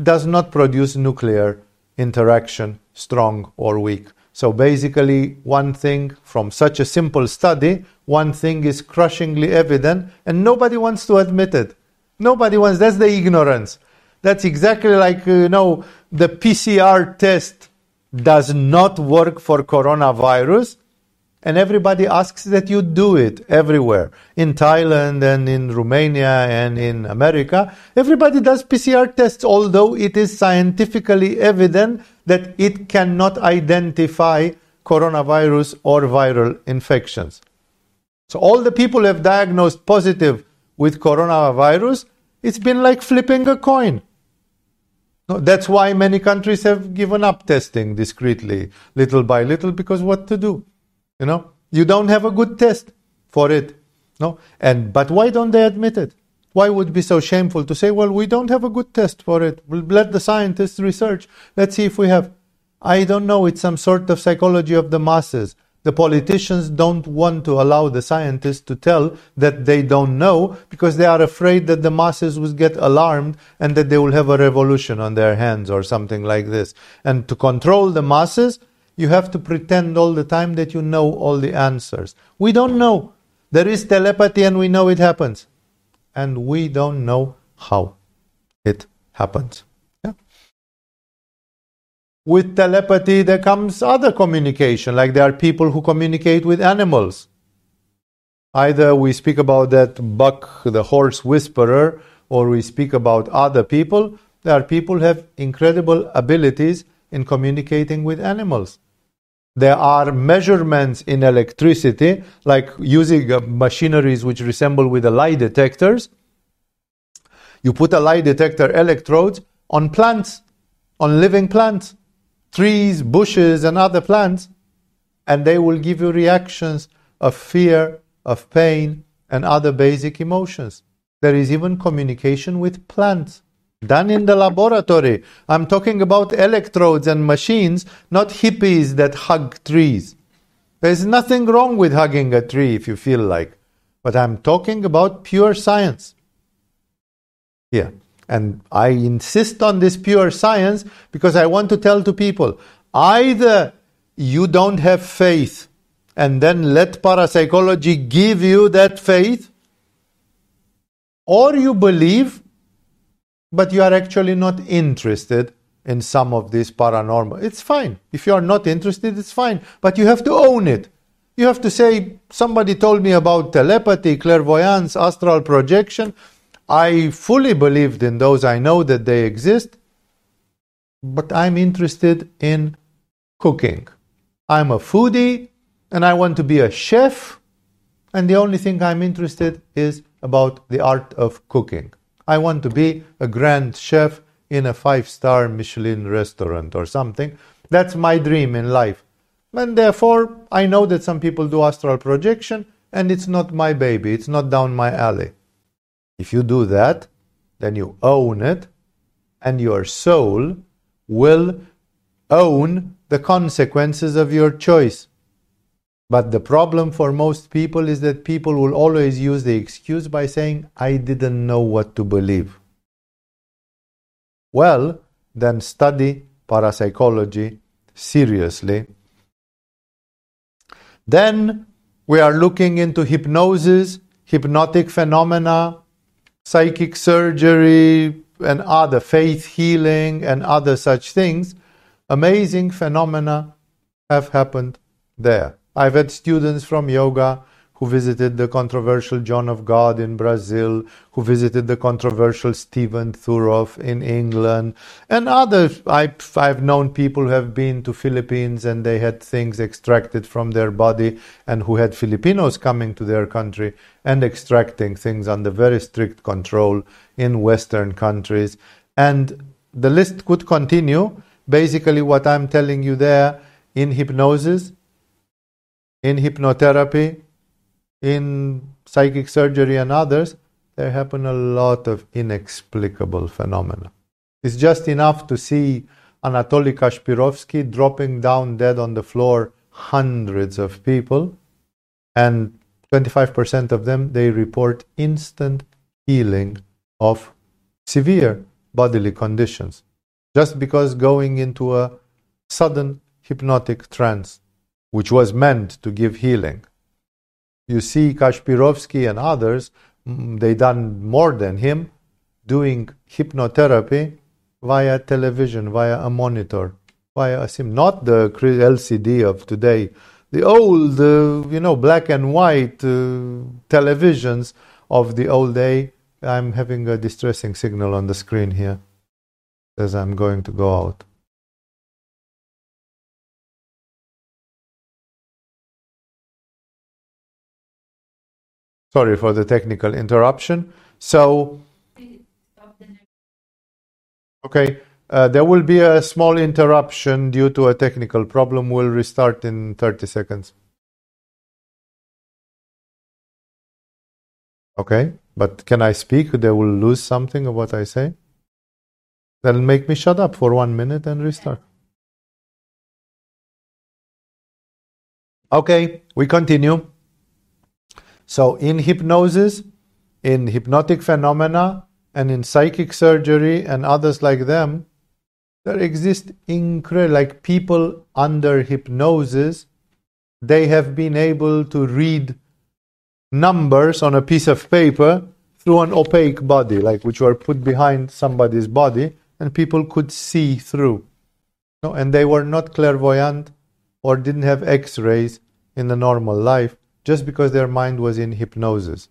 does not produce nuclear interaction, strong or weak. So basically, one thing from such a simple study, one thing is crushingly evident, and nobody wants to admit it. Nobody wants, that's the ignorance. That's exactly like, uh, you know, the PCR test does not work for coronavirus, and everybody asks that you do it everywhere. In Thailand and in Romania and in America, everybody does PCR tests, although it is scientifically evident that it cannot identify coronavirus or viral infections. So all the people have diagnosed positive with coronavirus, it's been like flipping a coin. That's why many countries have given up testing discreetly, little by little, because what to do? You know, you don't have a good test for it. No, and but why don't they admit it? Why would it be so shameful to say, well, we don't have a good test for it. We'll let the scientists research. Let's see if we have. I don't know. It's some sort of psychology of the masses. The politicians don't want to allow the scientists to tell that they don't know because they are afraid that the masses will get alarmed and that they will have a revolution on their hands or something like this. And to control the masses, you have to pretend all the time that you know all the answers. We don't know. There is telepathy and we know it happens. And we don't know how it happens with telepathy, there comes other communication, like there are people who communicate with animals. Either we speak about that buck, the horse whisperer, or we speak about other people. There are people who have incredible abilities in communicating with animals. There are measurements in electricity, like using uh, machineries which resemble with the lie detectors. You put a lie detector electrode on plants, on living plants trees, bushes, and other plants, and they will give you reactions of fear, of pain, and other basic emotions. There is even communication with plants done in the laboratory. I'm talking about electrodes and machines, not hippies that hug trees. There's nothing wrong with hugging a tree if you feel like, but I'm talking about pure science. Here. And I insist on this pure science because I want to tell to people either you don't have faith and then let parapsychology give you that faith, or you believe, but you are actually not interested in some of this paranormal. It's fine. If you are not interested, it's fine. But you have to own it. You have to say, somebody told me about telepathy, clairvoyance, astral projection. I fully believed in those. I know that they exist, but I'm interested in cooking. I'm a foodie and I want to be a chef, and the only thing I'm interested is about the art of cooking. I want to be a grand chef in a five star Michelin restaurant or something. That's my dream in life. And therefore, I know that some people do astral projection, and it's not my baby, it's not down my alley. If you do that, then you own it, and your soul will own the consequences of your choice. But the problem for most people is that people will always use the excuse by saying, I didn't know what to believe. Well, then study parapsychology seriously. Then we are looking into hypnosis, hypnotic phenomena, psychic surgery and other faith healing and other such things, amazing phenomena have happened there. I've had students from yoga who visited the controversial John of God in Brazil, who visited the controversial Stephen Turoff in England, and others. I've, I've known people who have been to Philippines and they had things extracted from their body, and who had Filipinos coming to their country and extracting things under very strict control in Western countries. And the list could continue. Basically, what I'm telling you there in hypnosis, in hypnotherapy, in psychic surgery and others, there happen a lot of inexplicable phenomena. It's just enough to see Anatoly Kashpirovsky dropping down dead on the floor hundreds of people, and 25% of them they report instant healing of severe bodily conditions just because going into a sudden hypnotic trance, which was meant to give healing you see Kashpirovsky and others, mm, they done more than him, doing hypnotherapy via television, via a monitor, via a sim, not the LCD of today, the old, uh, you know, black and white uh, televisions of the old day. I'm having a distressing signal on the screen here as I'm going to go out. Sorry for the technical interruption. So, okay, Uh, there will be a small interruption due to a technical problem. We'll restart in 30 seconds. Okay, but can I speak? They will lose something of what I say. That'll make me shut up for one minute and restart. Okay, we continue. So, in hypnosis, in hypnotic phenomena, and in psychic surgery and others like them, there exist incredible, like people under hypnosis, they have been able to read numbers on a piece of paper through an opaque body, like which were put behind somebody's body, and people could see through. No, and they were not clairvoyant or didn't have X-rays in the normal life just because their mind was in hypnosis.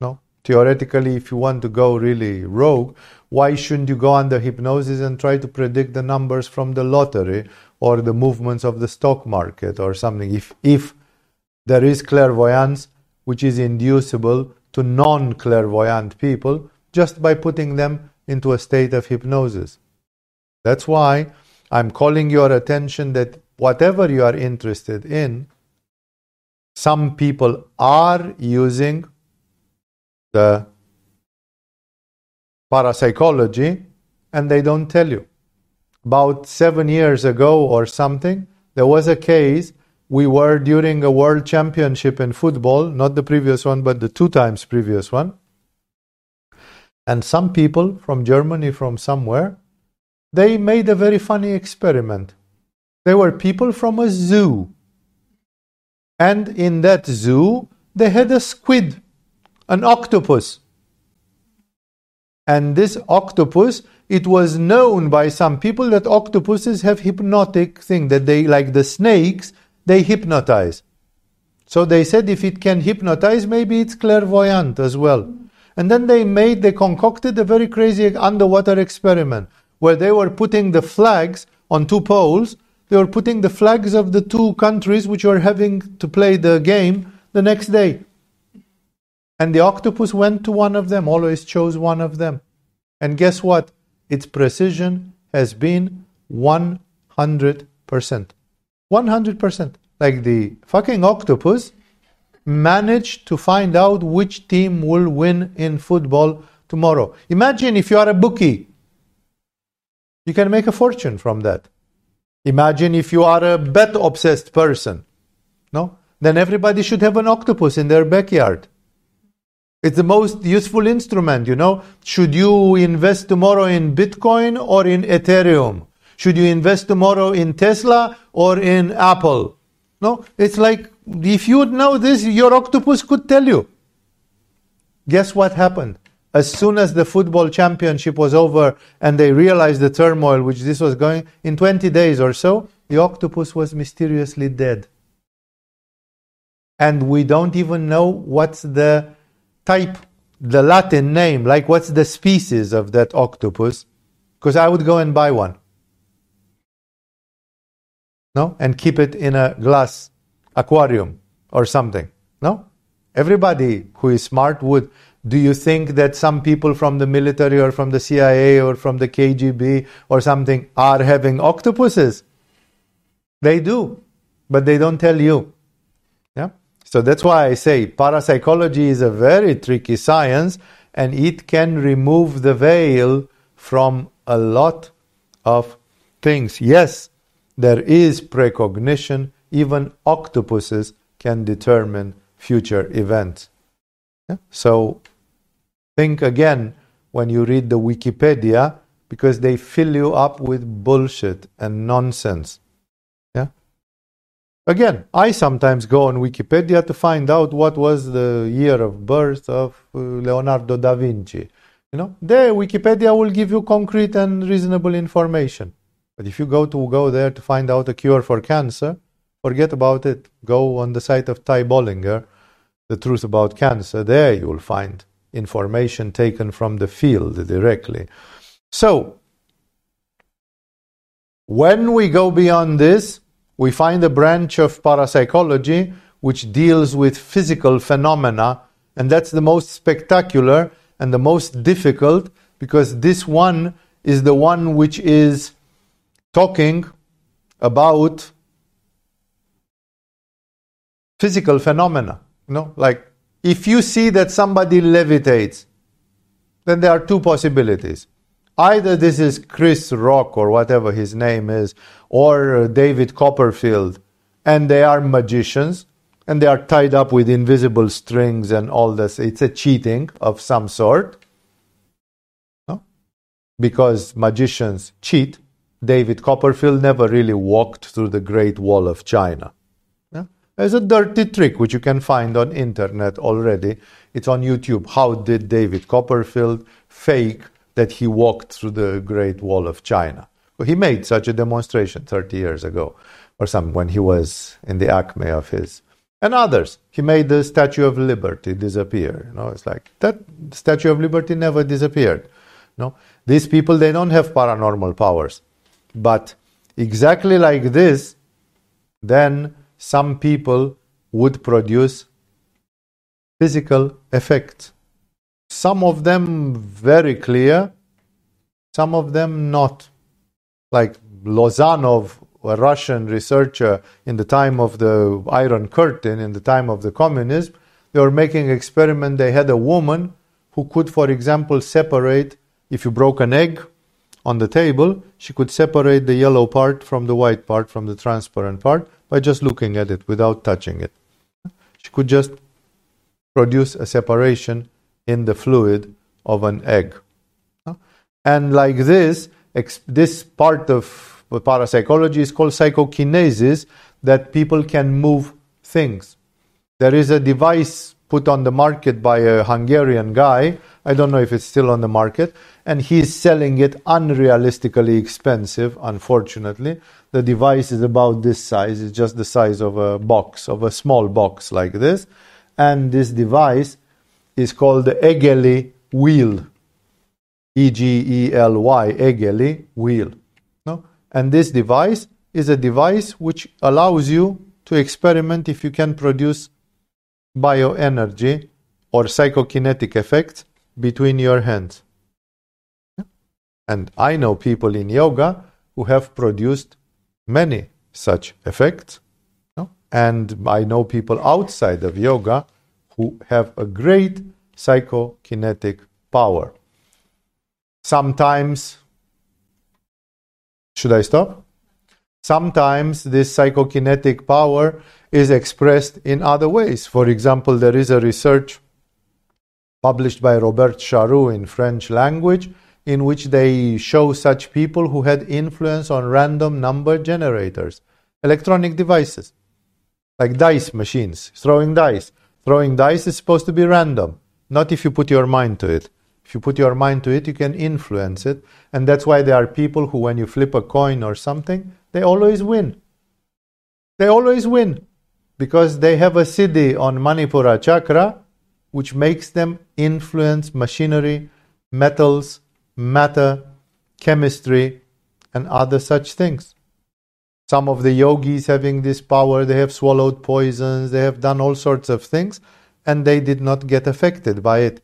No, theoretically, if you want to go really rogue, why shouldn't you go under hypnosis and try to predict the numbers from the lottery or the movements of the stock market or something? If if there is clairvoyance which is inducible to non clairvoyant people just by putting them into a state of hypnosis. That's why I'm calling your attention that whatever you are interested in, some people are using the parapsychology and they don't tell you. About seven years ago or something, there was a case we were during a world championship in football, not the previous one, but the two times previous one. And some people from Germany, from somewhere, they made a very funny experiment. They were people from a zoo. And in that zoo, they had a squid, an octopus. And this octopus, it was known by some people that octopuses have hypnotic thing, that they, like the snakes, they hypnotize. So they said if it can hypnotize, maybe it's clairvoyant as well. And then they made, they concocted a very crazy underwater experiment where they were putting the flags on two poles. They were putting the flags of the two countries which were having to play the game the next day. And the octopus went to one of them, always chose one of them. And guess what? Its precision has been 100%. 100%. Like the fucking octopus managed to find out which team will win in football tomorrow. Imagine if you are a bookie. You can make a fortune from that. Imagine if you are a bet obsessed person. No? Then everybody should have an octopus in their backyard. It's the most useful instrument, you know. Should you invest tomorrow in Bitcoin or in Ethereum? Should you invest tomorrow in Tesla or in Apple? No, it's like if you would know this, your octopus could tell you. Guess what happened? As soon as the football championship was over and they realized the turmoil which this was going, in 20 days or so, the octopus was mysteriously dead. And we don't even know what's the type, the Latin name, like what's the species of that octopus, because I would go and buy one no, and keep it in a glass aquarium or something. No, everybody who is smart would. Do you think that some people from the military or from the CIA or from the KGB or something are having octopuses? They do, but they don't tell you. Yeah. So that's why I say parapsychology is a very tricky science and it can remove the veil from a lot of things. Yes, there is precognition, even octopuses can determine future events. Yeah? So think again when you read the Wikipedia because they fill you up with bullshit and nonsense. Yeah? Again, I sometimes go on Wikipedia to find out what was the year of birth of uh, Leonardo da Vinci. You know, there Wikipedia will give you concrete and reasonable information. But if you go to go there to find out a cure for cancer, forget about it. Go on the site of Ty Bollinger, The Truth About Cancer. There you will find information taken from the field directly. So, when we go beyond this, we find a branch of parapsychology which deals with physical phenomena, and that's the most spectacular and the most difficult because this one is the one which is talking about physical phenomena. You know, like if you see that somebody levitates, then there are two possibilities. Either this is Chris Rock or whatever his name is, or David Copperfield, and they are magicians, and they are tied up with invisible strings and all this. It's a cheating of some sort. No? Because magicians cheat. David Copperfield never really walked through the Great Wall of China. There's a dirty trick which you can find on internet already. It's on YouTube. How did David Copperfield fake that he walked through the Great Wall of China? Well, he made such a demonstration 30 years ago or some when he was in the acme of his and others. He made the Statue of Liberty disappear. You know, it's like that Statue of Liberty never disappeared. No, these people they don't have paranormal powers, but exactly like this, then some people would produce physical effects. Some of them very clear, some of them not. Like Lozanov a Russian researcher in the time of the Iron Curtain, in the time of the communism, they were making experiment. They had a woman who could, for example, separate, if you broke an egg on the table, she could separate the yellow part from the white part, from the transparent part, by just looking at it without touching it. She could just produce a separation in the fluid of an egg. And like this, this part of parapsychology is called psychokinesis, that people can move things. There is a device put on the market by a Hungarian guy. I don't know if it's still on the market, and he's selling it unrealistically expensive, unfortunately. The device is about this size, it's just the size of a box, of a small box like this. And this device is called the Egely wheel. E G E L Y, Egely wheel. No? And this device is a device which allows you to experiment if you can produce bioenergy or psychokinetic effects between your hands. And I know people in yoga who have produced many such effects. And I know people outside of yoga who have a great psychokinetic power. Sometimes should I stop? Sometimes this psychokinetic power is expressed in other ways. For example, there is a research published by Robert Charroux in French language in which they show such people who had influence on random number generators, electronic devices, like dice machines, throwing dice. Throwing dice is supposed to be random, not if you put your mind to it. If you put your mind to it, you can influence it. And that's why there are people who, when you flip a coin or something, they always win. They always win because they have a siddhi on Manipura chakra, which makes them influence machinery, metals, matter, chemistry, and other such things. Some of the yogis having this power, they have swallowed poisons, they have done all sorts of things, and they did not get affected by it.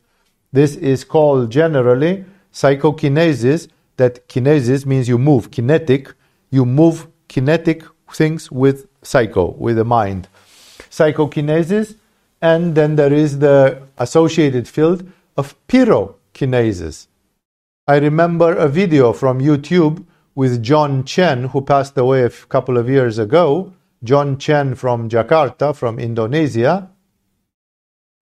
This is called generally psychokinesis. That kinesis means you move, kinetic. You move kinetic things with psycho, with the mind. Psychokinesis, and then there is the associated field of pyrokinesis. I remember a video from YouTube with John Chang, who passed away a couple of years ago. John Chang from Jakarta, from Indonesia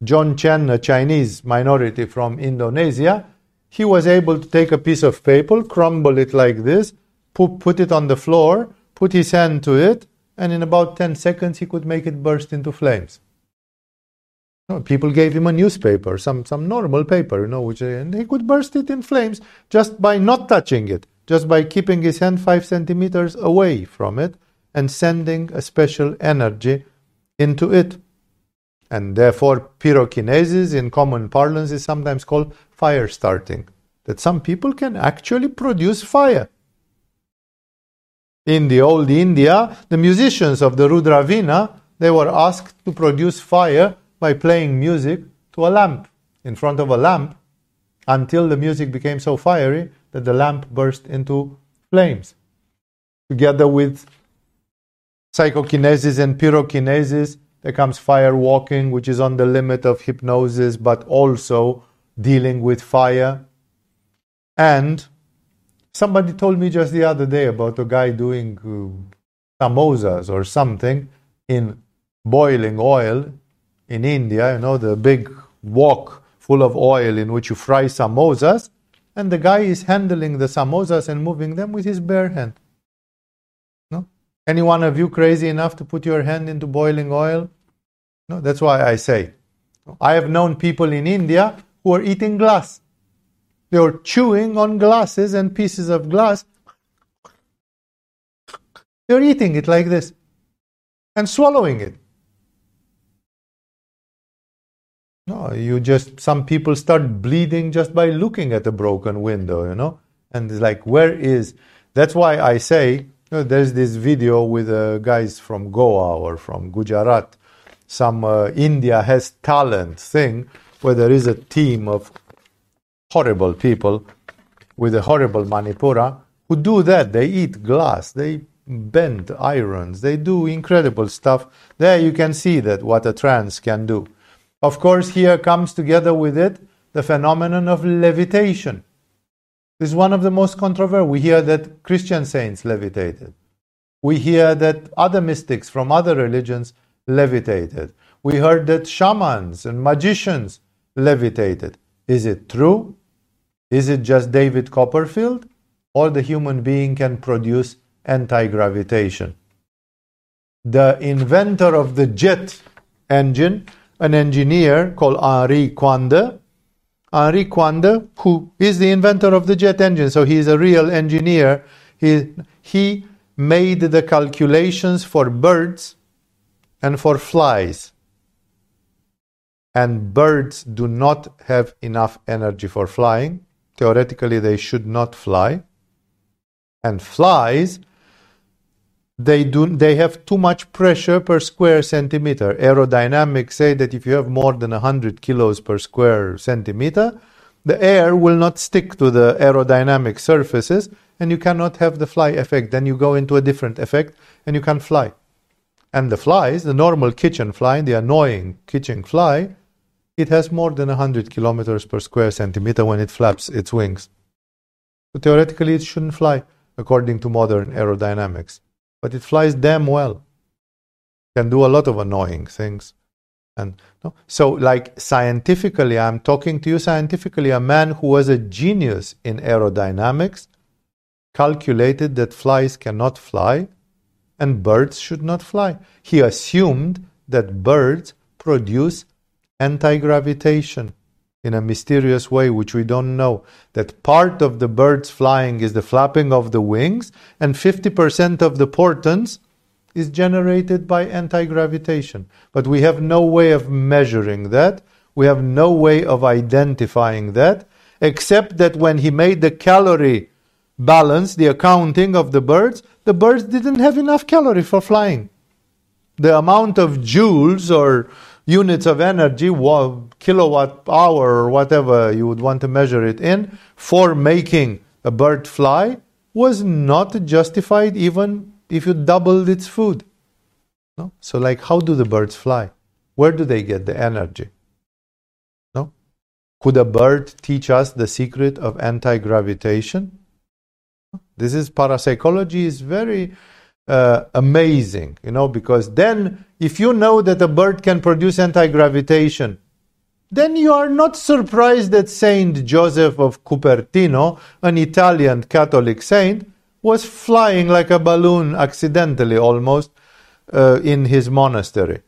John Chang, a Chinese minority from Indonesia, he was able to take a piece of paper, crumble it like this, put it on the floor, put his hand to it, and in about 10 seconds he could make it burst into flames. People gave him a newspaper, some, some normal paper, you know, which, and he could burst it in flames just by not touching it, just by keeping his hand five centimeters away from it and sending a special energy into it. And therefore, pyrokinesis in common parlance is sometimes called fire starting. That some people can actually produce fire. In the old India, the musicians of the Rudravina, they were asked to produce fire by playing music to a lamp, in front of a lamp, until the music became so fiery that the lamp burst into flames. Together with psychokinesis and pyrokinesis, there comes fire walking, which is on the limit of hypnosis, but also dealing with fire. And somebody told me just the other day about a guy doing uh, samosas or something in boiling oil in India, you know, the big wok full of oil in which you fry samosas, and the guy is handling the samosas and moving them with his bare hand. No? Any one of you crazy enough to put your hand into boiling oil? No, that's why I say. I have known people in India who are eating glass. They are chewing on glasses and pieces of glass. They're eating it like this and swallowing it. No, you just, some people start bleeding just by looking at a broken window, you know? And it's like, where is, that's why I say, you know, there's this video with uh, guys from Goa or from Gujarat, some uh, India has talent thing, where there is a team of horrible people with a horrible Manipura who do that. They eat glass, they bend irons, they do incredible stuff. There you can see that what a trance can do. Of course, here comes together with it the phenomenon of levitation. This is one of the most controversial. We hear that Christian saints levitated. We hear that other mystics from other religions levitated. We heard that shamans and magicians levitated. Is it true? Is it just David Copperfield? Or the human being can produce anti gravitation? The inventor of the jet engine an engineer called Henri Coandă. Henri Coandă, who is the inventor of the jet engine, so he's a real engineer. He, he made the calculations for birds and for flies. And birds do not have enough energy for flying. Theoretically, they should not fly. And flies they do they have too much pressure per square centimeter. Aerodynamics say that if you have more than 100 kilos per square centimeter, the air will not stick to the aerodynamic surfaces and you cannot have the fly effect. Then you go into a different effect and you can fly. And the flies, the normal kitchen fly, the annoying kitchen fly, it has more than 100 kilometers per square centimeter when it flaps its wings. So theoretically, it shouldn't fly according to modern aerodynamics but it flies damn well. Can do a lot of annoying things. And no? so, like scientifically, I'm talking to you scientifically. A man who was a genius in aerodynamics calculated that flies cannot fly and birds should not fly. He assumed that birds produce anti gravitation in a mysterious way, which we don't know. That part of the birds flying is the flapping of the wings, and 50% of the portents is generated by anti gravitation. But we have no way of measuring that. We have no way of identifying that, except that when he made the calorie balance, the accounting of the birds, the birds didn't have enough calorie for flying. The amount of joules or units of energy, kilowatt hour or whatever you would want to measure it in, for making a bird fly was not justified even if you doubled its food. No? So, like, how do the birds fly? Where do they get the energy? No? Could a bird teach us the secret of anti gravitation? This is parapsychology is very uh, amazing, you know, because then if you know that a bird can produce anti gravitation, then you are not surprised that Saint Joseph of Cupertino, an Italian Catholic saint, was flying like a balloon accidentally almost uh, in his monastery.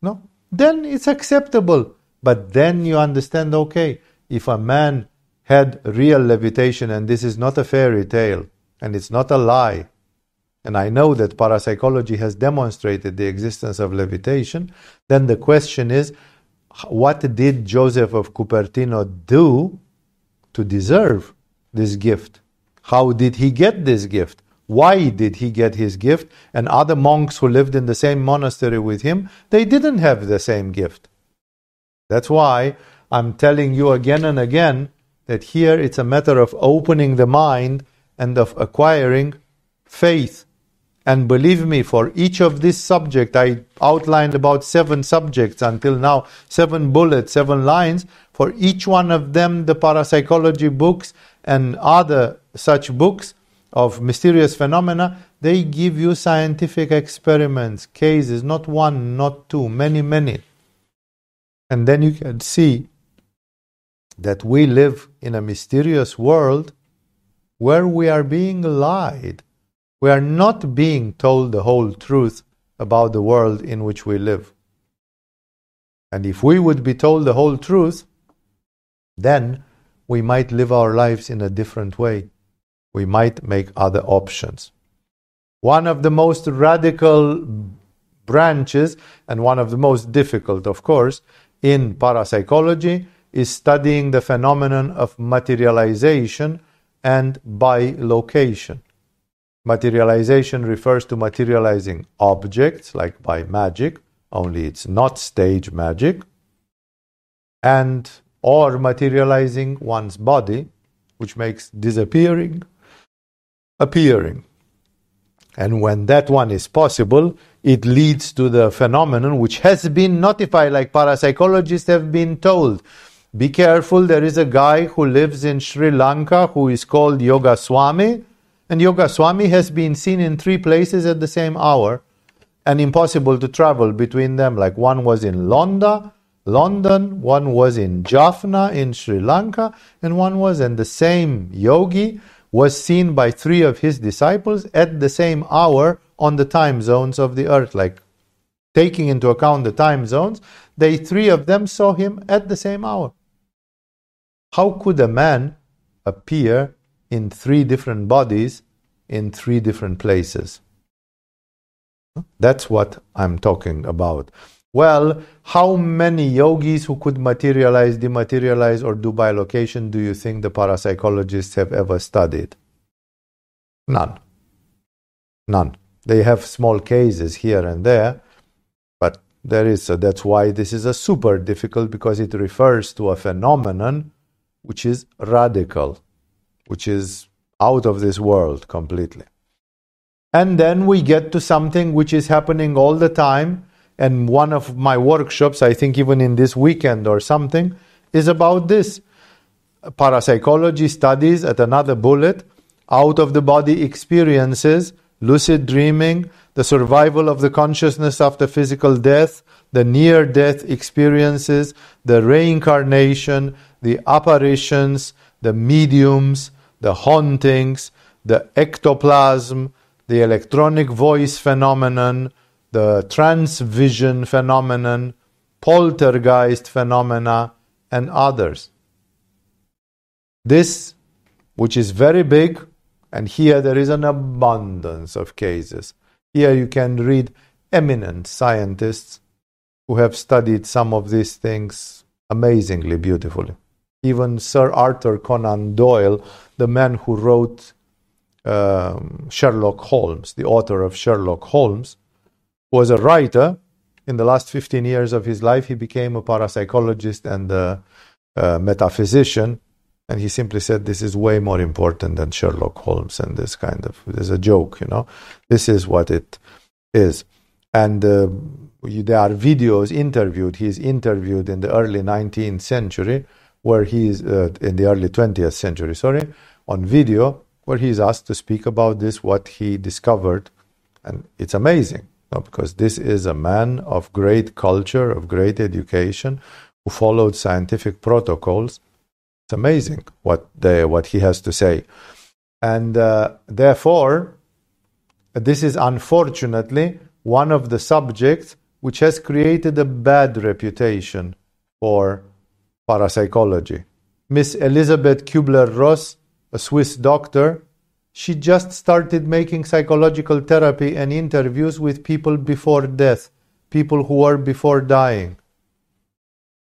No? Then it's acceptable. But then you understand okay, if a man had real levitation, and this is not a fairy tale, and it's not a lie, and I know that parapsychology has demonstrated the existence of levitation, then the question is what did Joseph of Cupertino do to deserve this gift? How did he get this gift? Why did he get his gift? And other monks who lived in the same monastery with him, they didn't have the same gift. That's why I'm telling you again and again that here it's a matter of opening the mind and of acquiring faith. And believe me, for each of these subjects, I outlined about seven subjects until now, seven bullets, seven lines. For each one of them, the parapsychology books and other such books of mysterious phenomena, they give you scientific experiments, cases, not one, not two, many, many. And then you can see that we live in a mysterious world where we are being lied. We are not being told the whole truth about the world in which we live. And if we would be told the whole truth, then we might live our lives in a different way. We might make other options. One of the most radical branches, and one of the most difficult, of course, in parapsychology is studying the phenomenon of materialization and bilocation. Materialization refers to materializing objects, like by magic, only it's not stage magic, and or materializing one's body, which makes disappearing appearing. And when that one is possible, it leads to the phenomenon which has been notified, like parapsychologists have been told. Be careful, there is a guy who lives in Sri Lanka who is called Yoga Swami, and Yoga Swami has been seen in three places at the same hour and impossible to travel between them. Like one was in London, London, one was in Jaffna in Sri Lanka, and one was in the same yogi was seen by three of his disciples at the same hour on the time zones of the earth. Like taking into account the time zones, they three of them saw him at the same hour. How could a man appear in three different bodies in three different places? That's what I'm talking about. Well, how many yogis who could materialize, dematerialize, or do bilocation do you think the parapsychologists have ever studied? None. None. They have small cases here and there, but there is. A, that's why this is a super difficult because it refers to a phenomenon which is radical, which is out of this world completely. And then we get to something which is happening all the time and one of my workshops, I think even in this weekend or something, is about this. Parapsychology studies at another bullet, out of the body experiences, lucid dreaming, the survival of the consciousness after physical death, the near death experiences, the reincarnation, the apparitions, the mediums, the hauntings, the ectoplasm, the electronic voice phenomenon, the transvision phenomenon, poltergeist phenomena, and others. This, which is very big, and here there is an abundance of cases. Here you can read eminent scientists who have studied some of these things amazingly beautifully. Even Sir Arthur Conan Doyle, the man who wrote um, Sherlock Holmes, the author of Sherlock Holmes, was a writer. In the last 15 years of his life, he became a parapsychologist and a, a metaphysician. And he simply said, This is way more important than Sherlock Holmes and this kind of, there's a joke, you know. This is what it is. And uh, there are videos interviewed. He's interviewed in the early 19th century, where he's uh, in the early 20th century, sorry, on video, where he's asked to speak about this, what he discovered. And it's amazing. Because this is a man of great culture, of great education, who followed scientific protocols. It's amazing what they, what he has to say, and uh, therefore, this is unfortunately one of the subjects which has created a bad reputation for parapsychology. Miss Elizabeth Kubler-Ross, a Swiss doctor, she just started making psychological therapy and interviews with people before death, people who were before dying.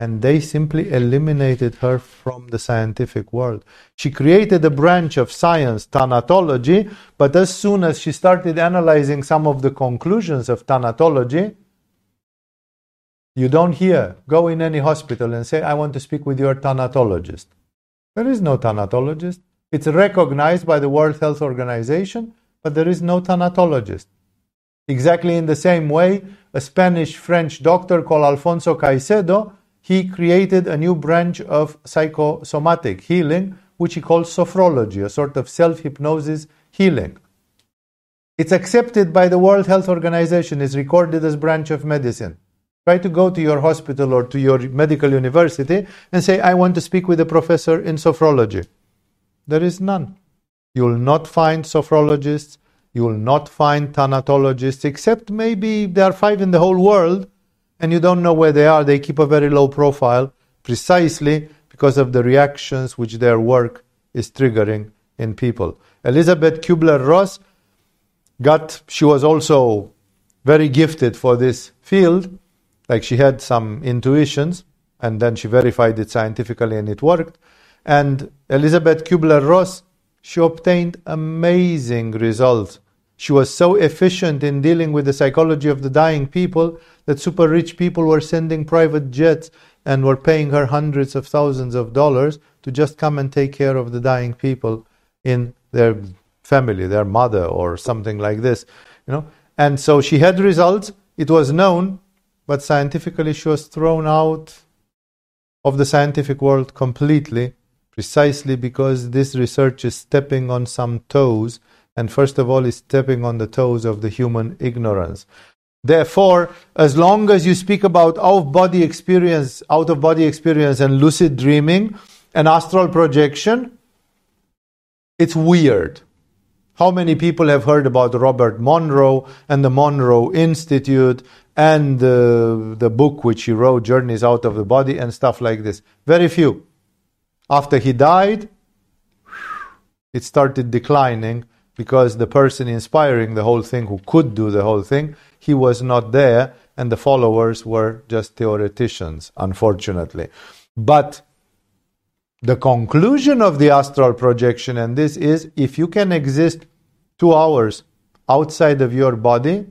And they simply eliminated her from the scientific world. She created a branch of science, thanatology, but as soon as she started analyzing some of the conclusions of thanatology, you don't hear, go in any hospital and say, I want to speak with your thanatologist. There is no thanatologist. It's recognized by the World Health Organization, but there is no thanatologist. Exactly in the same way, a Spanish French doctor called Alfonso Caycedo, he created a new branch of psychosomatic healing, which he calls sophrology, a sort of self hypnosis healing. It's accepted by the World Health Organization, is recorded as branch of medicine. Try to go to your hospital or to your medical university and say, I want to speak with a professor in sophrology. There is none. You will not find sophrologists, you will not find thanatologists, except maybe there are five in the whole world and you don't know where they are. They keep a very low profile precisely because of the reactions which their work is triggering in people. Elizabeth Kubler Ross got, she was also very gifted for this field, like she had some intuitions, and then she verified it scientifically and it worked. And Elizabeth Kubler Ross, she obtained amazing results. She was so efficient in dealing with the psychology of the dying people that super rich people were sending private jets and were paying her hundreds of thousands of dollars to just come and take care of the dying people in their family, their mother or something like this, you know. And so she had results. It was known, but scientifically she was thrown out of the scientific world completely, precisely because this research is stepping on some toes, and first of all is stepping on the toes of the human ignorance. Therefore, as long as you speak about out of body experience, out of body experience and lucid dreaming and astral projection, it's weird. How many people have heard about Robert Monroe and the Monroe Institute and the, the book which he wrote, Journeys Out of the Body, and stuff like this? Very few. After he died, it started declining because the person inspiring the whole thing, who could do the whole thing, he was not there, and the followers were just theoreticians, unfortunately. But the conclusion of the astral projection, and this is if you can exist two hours outside of your body,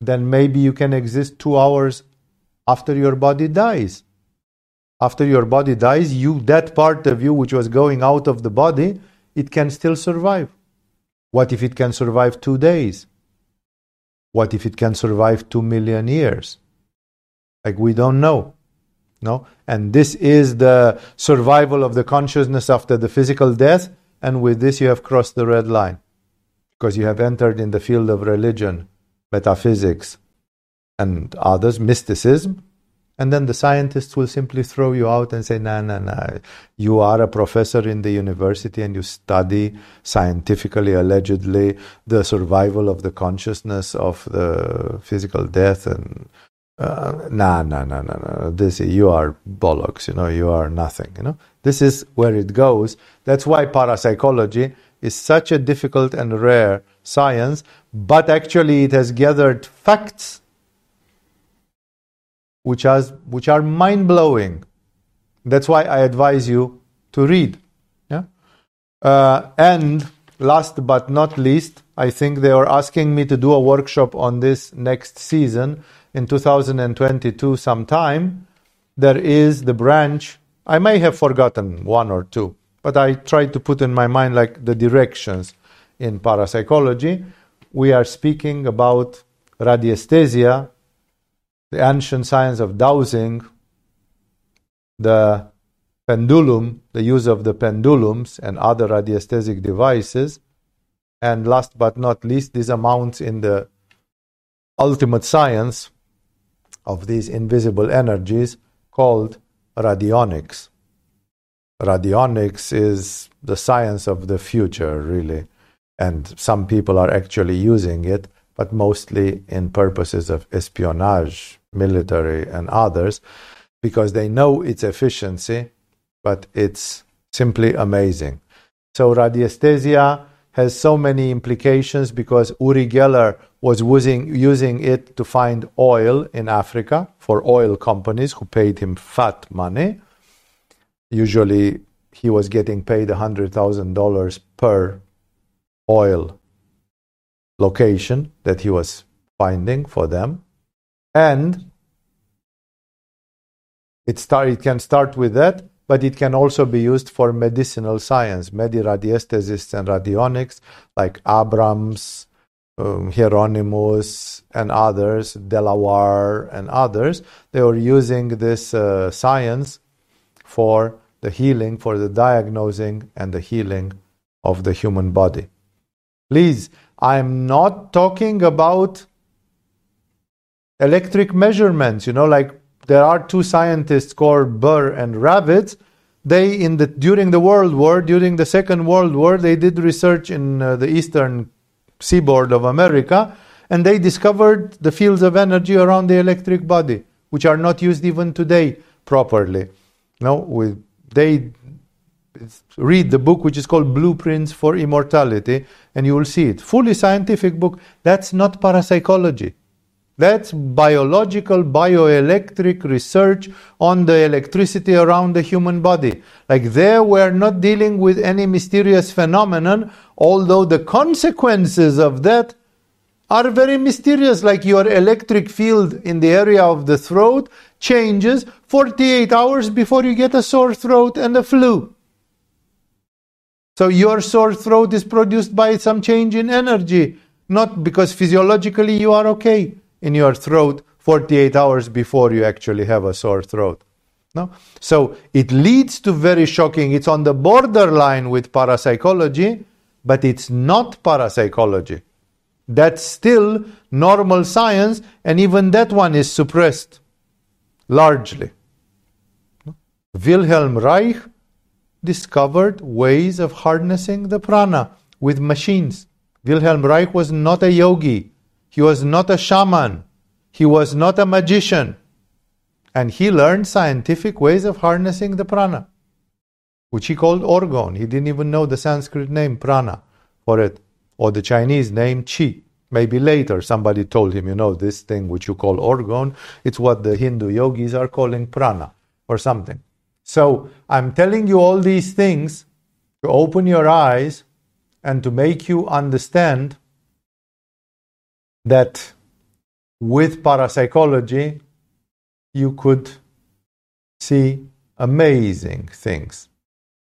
then maybe you can exist two hours after your body dies. After your body dies, you that part of you which was going out of the body, it can still survive. What if it can survive two days? What if it can survive two million years? Like we don't know. No? And this is the survival of the consciousness after the physical death, and with this you have crossed the red line. Because you have entered in the field of religion, metaphysics, and others, mysticism, and then the scientists will simply throw you out and say, no, no, no, you are a professor in the university and you study scientifically, allegedly, the survival of the consciousness of the physical death and uh, nah, nah, nah, nah, nah. This you are bollocks. You know, you are nothing. You know, this is where it goes. That's why parapsychology is such a difficult and rare science, but actually it has gathered facts which has which are mind blowing. That's why I advise you to read. Yeah, uh, and last but not least, I think they are asking me to do a workshop on this next season in 2022 sometime, there is the branch. I may have forgotten one or two, but I tried to put in my mind like the directions in parapsychology. We are speaking about radiesthesia, the ancient science of dowsing, the pendulum, the use of the pendulums and other radiesthetic devices, and last but not least, these amounts in the ultimate science of these invisible energies called radionics. Radionics is the science of the future, really, and some people are actually using it, but mostly in purposes of espionage, military, and others, because they know its efficiency, but it's simply amazing. So, radiesthesia has so many implications because Uri Geller was using, using it to find oil in Africa for oil companies who paid him fat money. Usually, he was getting paid $100,000 per oil location that he was finding for them. And it, start, it can start with that. But it can also be used for medicinal science, mediradiesthesists and radionics like Abrams, um, Hieronymus, and others, De la Warr and others. They were using this uh, science for the healing, for the diagnosing and the healing of the human body. Please, I'm not talking about electric measurements, you know, like there are two scientists called Burr and Ravitz. They, in the during the World War, during the Second World War, they did research in uh, the eastern seaboard of America, and they discovered the fields of energy around the electric body, which are not used even today properly. No, we, they read the book which is called Blueprints for Immortality, and you will see it. Fully scientific book. That's not parapsychology. That's biological, bioelectric research on the electricity around the human body. Like there, we're not dealing with any mysterious phenomenon, although the consequences of that are very mysterious, like your electric field in the area of the throat changes 48 hours before you get a sore throat and a flu. So your sore throat is produced by some change in energy, not because physiologically you are okay in your throat 48 hours before you actually have a sore throat. No? So it leads to very shocking, it's on the borderline with parapsychology, but it's not parapsychology. That's still normal science, and even that one is suppressed largely. Wilhelm Reich discovered ways of harnessing the prana with machines. Wilhelm Reich was not a yogi. He was not a shaman. He was not a magician. And he learned scientific ways of harnessing the prana, which he called orgone. He didn't even know the Sanskrit name prana for it, or the Chinese name chi. Maybe later somebody told him, you know, this thing which you call orgone, it's what the Hindu yogis are calling prana or something. So I'm telling you all these things to open your eyes and to make you understand that with parapsychology you could see amazing things.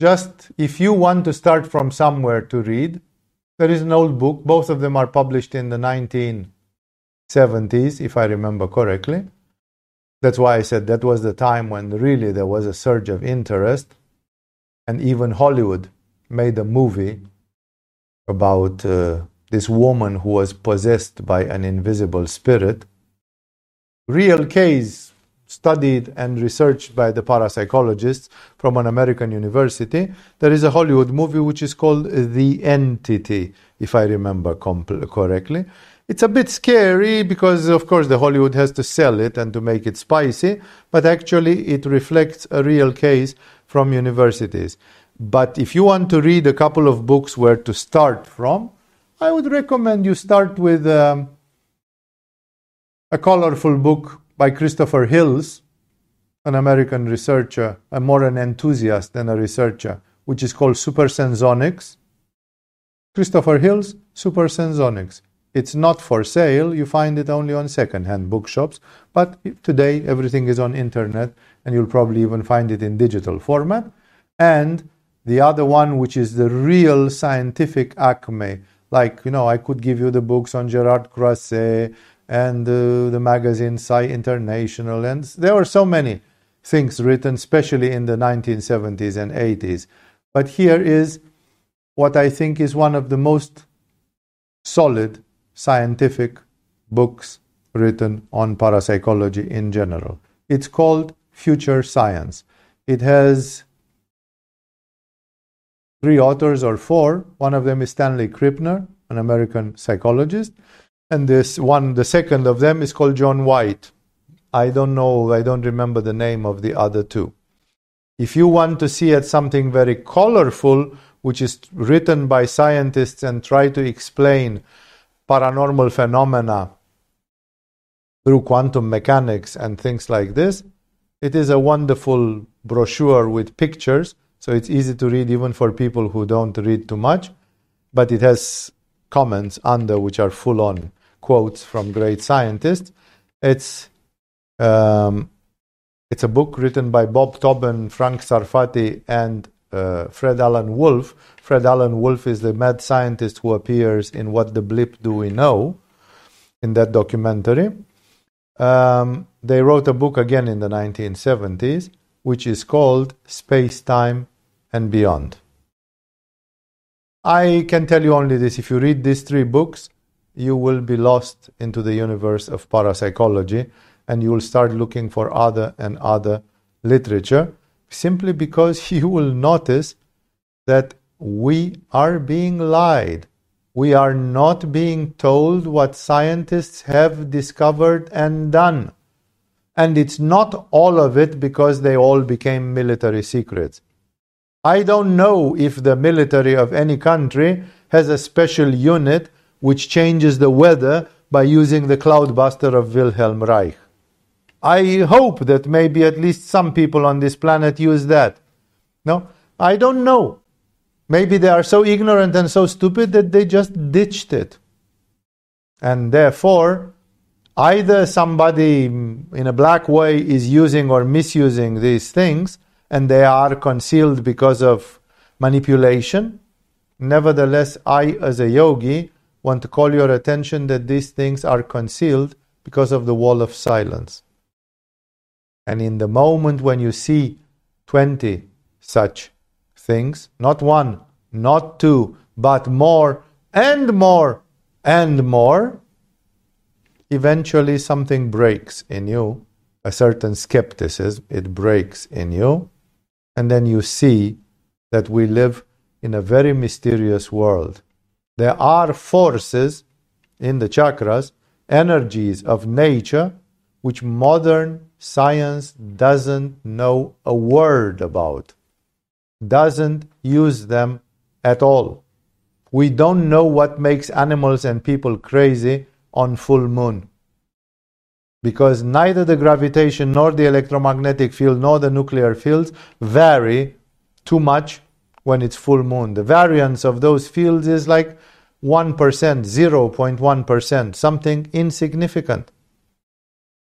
Just if you want to start from somewhere to read, there is an old book. Both of them are published in the 1970s, if I remember correctly. That's why I said that was the time when really there was a surge of interest, and even Hollywood made a movie about uh, this woman who was possessed by an invisible spirit. Real case studied and researched by the parapsychologists from an American university. There is a Hollywood movie which is called The Entity, if I remember correctly. It's a bit scary because, of course, the Hollywood has to sell it and to make it spicy, but actually it reflects a real case from universities. But if you want to read a couple of books where to start from, I would recommend you start with um, a colorful book by Christopher Hills, an American researcher, a more an enthusiast than a researcher, which is called Supersensonics. Christopher Hills, Supersensonics. It's not for sale. You find it only on second-hand bookshops. But today everything is on internet, and you'll probably even find it in digital format. And the other one, which is the real scientific acme, like, you know, I could give you the books on Gerard Croiset and uh, the magazine Psi International, and there were so many things written, especially in the 1970s and 80s. But here is what I think is one of the most solid scientific books written on parapsychology in general. It's called Future Science. It has three authors or four. One of them is Stanley Krippner, an American psychologist, and this one, the second of them, is called John White. I don't know, I don't remember the name of the other two. If you want to see it something very colorful, which is written by scientists and try to explain paranormal phenomena through quantum mechanics and things like this, it is a wonderful brochure with pictures so it's easy to read even for people who don't read too much, but it has comments under which are full on quotes from great scientists. It's um, It's a book written by Bob Toben, Frank Sarfatti, and uh, Fred Alan Wolf. Fred Alan Wolf is the mad scientist who appears in What the Bleep Do We Know in that documentary. Um, they wrote a book again in the 1970s, which is called Space, Time, and Beyond. I can tell you only this if you read these three books, you will be lost into the universe of parapsychology and you will start looking for other and other literature simply because you will notice that we are being lied. We are not being told what scientists have discovered and done. And it's not all of it because they all became military secrets. I don't know if the military of any country has a special unit which changes the weather by using the cloudbuster of Wilhelm Reich. I hope that maybe at least some people on this planet use that. No, I don't know. Maybe they are so ignorant and so stupid that they just ditched it. And therefore, either somebody in a black way is using or misusing these things and they are concealed because of manipulation. Nevertheless, I, as a yogi, want to call your attention that these things are concealed because of the wall of silence. And in the moment when you see 20 such things, not one, not two, but more and more and more, eventually something breaks in you, a certain skepticism, it breaks in you, and then you see that we live in a very mysterious world. There are forces in the chakras, energies of nature, which modern science doesn't know a word about, doesn't use them at all. We don't know what makes animals and people crazy on full moon. Because neither the gravitation nor the electromagnetic field nor the nuclear fields vary too much when it's full moon. The variance of those fields is like 1%, 0.1%, something insignificant.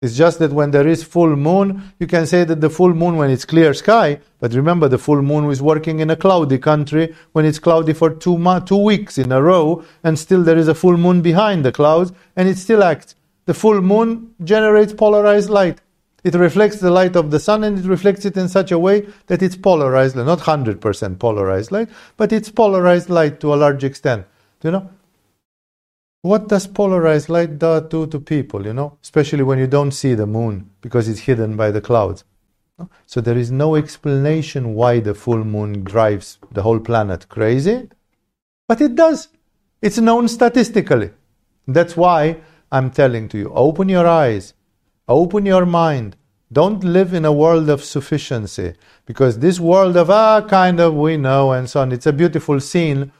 It's just that when there is full moon, you can say that the full moon when it's clear sky, but remember the full moon is working in a cloudy country when it's cloudy for two, mo- two weeks in a row, and still there is a full moon behind the clouds, and it still acts. The full moon generates polarized light. It reflects the light of the sun and it reflects it in such a way that it's polarized, not 100% polarized light, but it's polarized light to a large extent. Do you know? What does polarized light do to, people, you know? Especially when you don't see the moon because it's hidden by the clouds. So there is no explanation why the full moon drives the whole planet crazy, but it does. It's known statistically. That's why I'm telling to you open your eyes, open your mind. Don't live in a world of sufficiency because this world of, ah, kind of, we know, and so on. It's a beautiful scene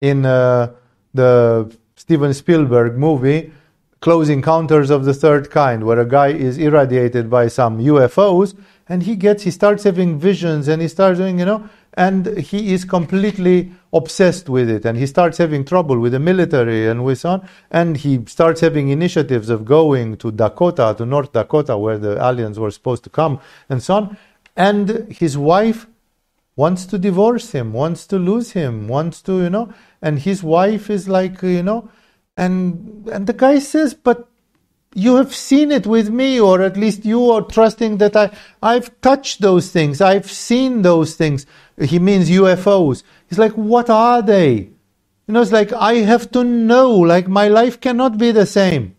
in uh, the Steven Spielberg movie, Close Encounters of the Third Kind, where a guy is irradiated by some UFOs and he gets, he starts having visions and he starts doing, you know, and he is completely obsessed with it and he starts having trouble with the military and with on and he starts having initiatives of going to dakota to north dakota where the aliens were supposed to come and so on and his wife wants to divorce him wants to lose him wants to you know and his wife is like you know and and the guy says but you have seen it with me or at least you are trusting that i i've touched those things i've seen those things. He means ufos he's like what are they? You know it's like i have to know like my life cannot be the same.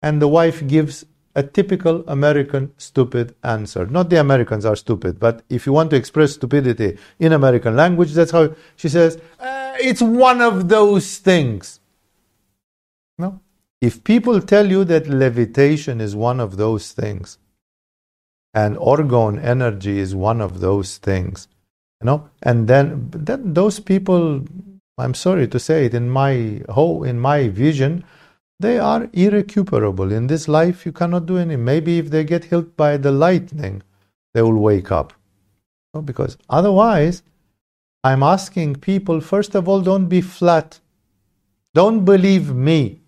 And the wife gives a typical American stupid answer. Not the Americans are stupid, but if you want to express stupidity in American language, that's how she says, uh, it's one of those things. No? If people tell you that levitation is one of those things, and orgone energy is one of those things, you know, and then, then those people, I'm sorry to say it, in my whole, in my vision, they are irrecuperable. In this life, you cannot do any. Maybe if they get hit by the lightning, they will wake up. No, because otherwise, I'm asking people first of all, don't be flat. Don't believe me.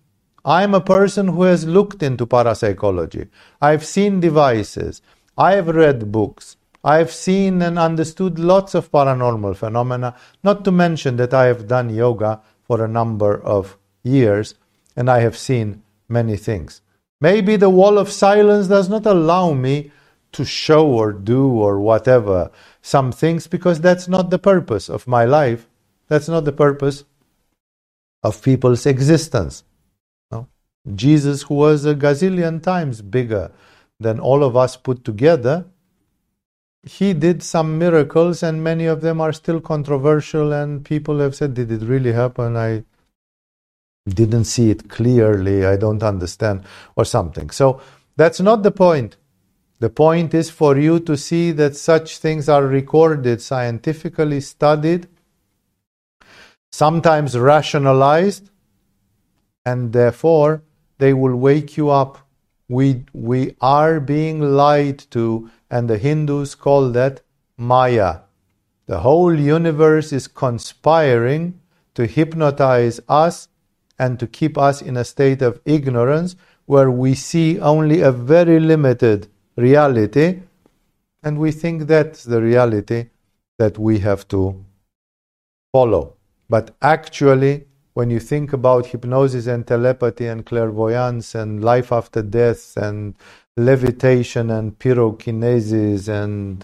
I'm a person who has looked into parapsychology. I've seen devices. I've read books. I've seen and understood lots of paranormal phenomena, not to mention that I have done yoga for a number of years and I have seen many things. Maybe the wall of silence does not allow me to show or do or whatever some things because that's not the purpose of my life. That's not the purpose of people's existence. No? Jesus, who was a gazillion times bigger than all of us put together, he did some miracles, and many of them are still controversial, and people have said, Did it really happen? I didn't see it clearly, I don't understand, or something. So that's not the point. The point is for you to see that such things are recorded, scientifically studied, sometimes rationalized, and therefore they will wake you up. We, we are being lied to, and the Hindus call that Maya. The whole universe is conspiring to hypnotize us and to keep us in a state of ignorance where we see only a very limited reality and we think that's the reality that we have to follow. But actually, when you think about hypnosis and telepathy and clairvoyance and life after death and levitation and pyrokinesis and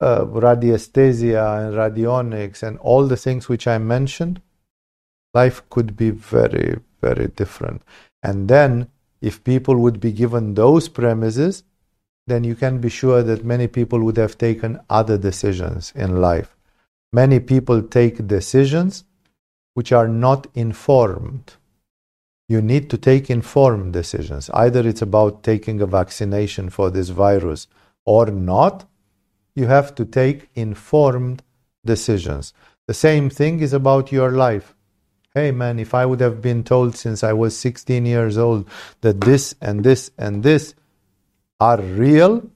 uh, radiesthesia and radionics and all the things which I mentioned, life could be very, very different. And then, if people would be given those premises, then you can be sure that many people would have taken other decisions in life. Many people take decisions which are not informed. You need to take informed decisions. Either it's about taking a vaccination for this virus or not, you have to take informed decisions. The same thing is about your life. Hey man, if I would have been told since I was 16 years old that this and this and this are real,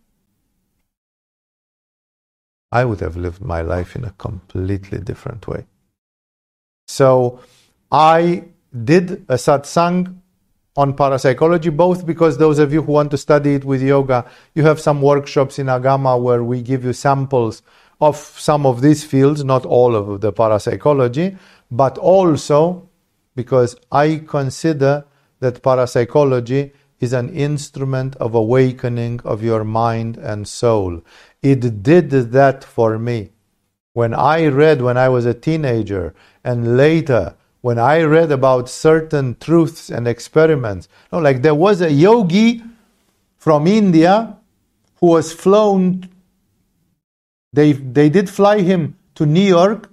I would have lived my life in a completely different way. So I did a satsang on parapsychology, both because those of you who want to study it with yoga, you have some workshops in Agama where we give you samples of some of these fields, not all of the parapsychology, but also because I consider that parapsychology is an instrument of awakening of your mind and soul. It did that for me. When I read when I was a teenager and later when I read about certain truths and experiments, like there was a yogi from India who was flown, they, they did fly him to New York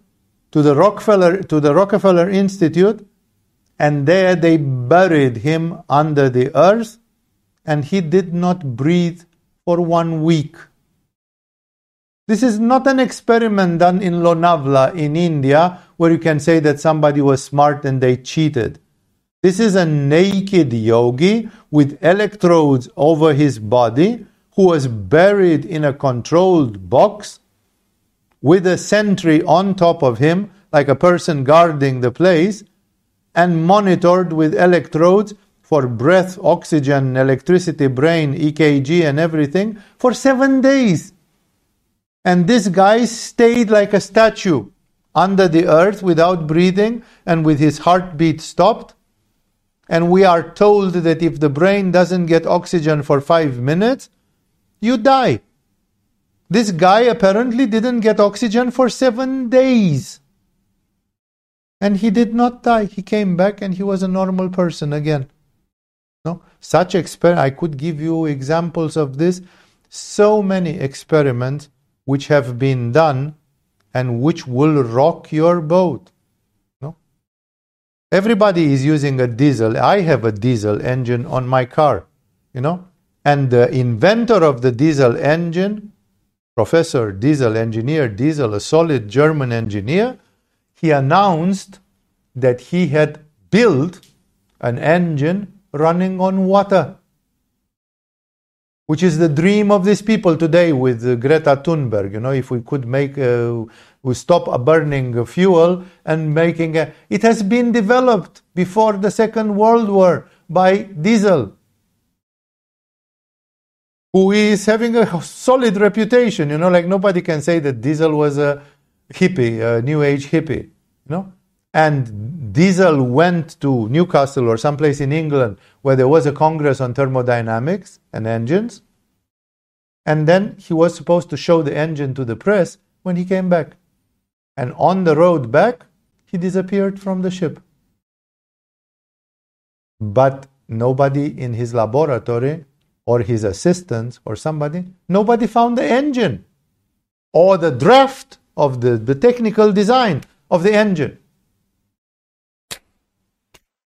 to the Rockefeller, to the Rockefeller Institute and there they buried him under the earth, and he did not breathe for one week. This is not an experiment done in Lonavla in India where you can say that somebody was smart and they cheated. This is a naked yogi with electrodes over his body who was buried in a controlled box with a sentry on top of him, like a person guarding the place, and monitored with electrodes for breath, oxygen, electricity, brain, EKG, and everything for seven days. And this guy stayed like a statue under the earth without breathing and with his heartbeat stopped. And we are told that if the brain doesn't get oxygen for five minutes, you die. This guy apparently didn't get oxygen for seven days. And he did not die. He came back and he was a normal person again. No? Such exper- I could give you examples of this. So many experiments which have been done and which will rock your boat. No? Everybody is using a diesel. I have a diesel engine on my car, you know? And the inventor of the diesel engine, Professor Diesel, engineer Diesel, a solid German engineer, he announced that he had built an engine running on water, which is the dream of these people today with Greta Thunberg. You know, if we could make, uh, we stop burning fuel and making a, it has been developed before the Second World War by Diesel, who is having a solid reputation. You know, like nobody can say that Diesel was a hippie, a new age hippie. You know, and Diesel went to Newcastle or someplace in England where there was a congress on thermodynamics and engines. And then he was supposed to show the engine to the press when he came back. And on the road back, he disappeared from the ship. But nobody in his laboratory or his assistants or somebody, nobody found the engine or the draft of the, the technical design of the engine.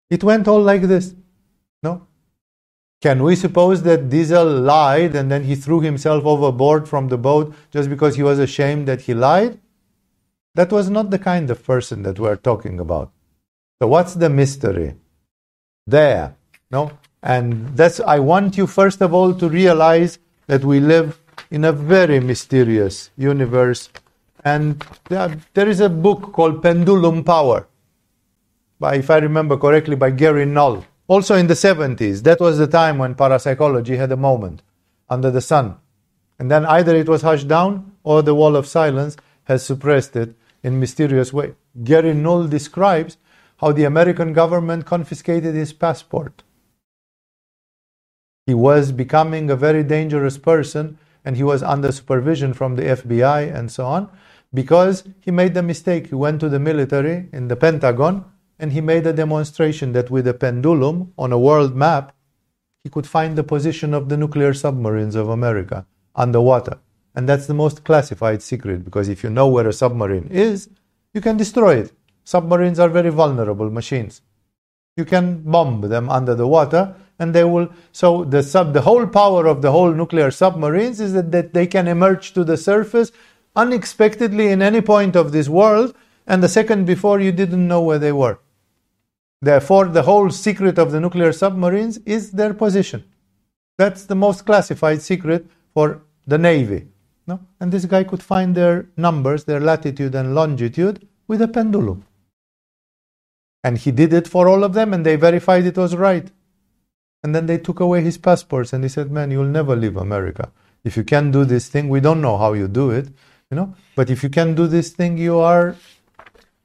It went all like this. No? Can we suppose that Diesel lied and then he threw himself overboard from the boat just because he was ashamed that he lied? That was not the kind of person that we're talking about. So what's the mystery? There. No? And that's I want you first of all to realize that we live in a very mysterious universe. And there is a book called Pendulum Power by, if I remember correctly, by Gary Null. Also in the 70s, that was the time when parapsychology had a moment under the sun. And then either it was hushed down or the wall of silence has suppressed it in mysterious way. Gary Null describes how the American government confiscated his passport. He was becoming a very dangerous person and he was under supervision from the FBI and so on because he made the mistake. He went to the military in the Pentagon and he made a demonstration that with a pendulum on a world map, he could find the position of the nuclear submarines of America underwater. And that's the most classified secret because if you know where a submarine is, you can destroy it. Submarines are very vulnerable machines. You can bomb them under the water and they will so the sub the whole power of the whole nuclear submarines is that, that they can emerge to the surface unexpectedly in any point of this world and the second before you didn't know where they were. Therefore, the whole secret of the nuclear submarines is their position. That's the most classified secret for the Navy. No? And this guy could find their numbers, their latitude and longitude, with a pendulum. And he did it for all of them, and they verified it was right. And then they took away his passports, and he said, "Man, you'll never leave America if you can do this thing. We don't know how you do it, you know, but if you can do this thing, you are.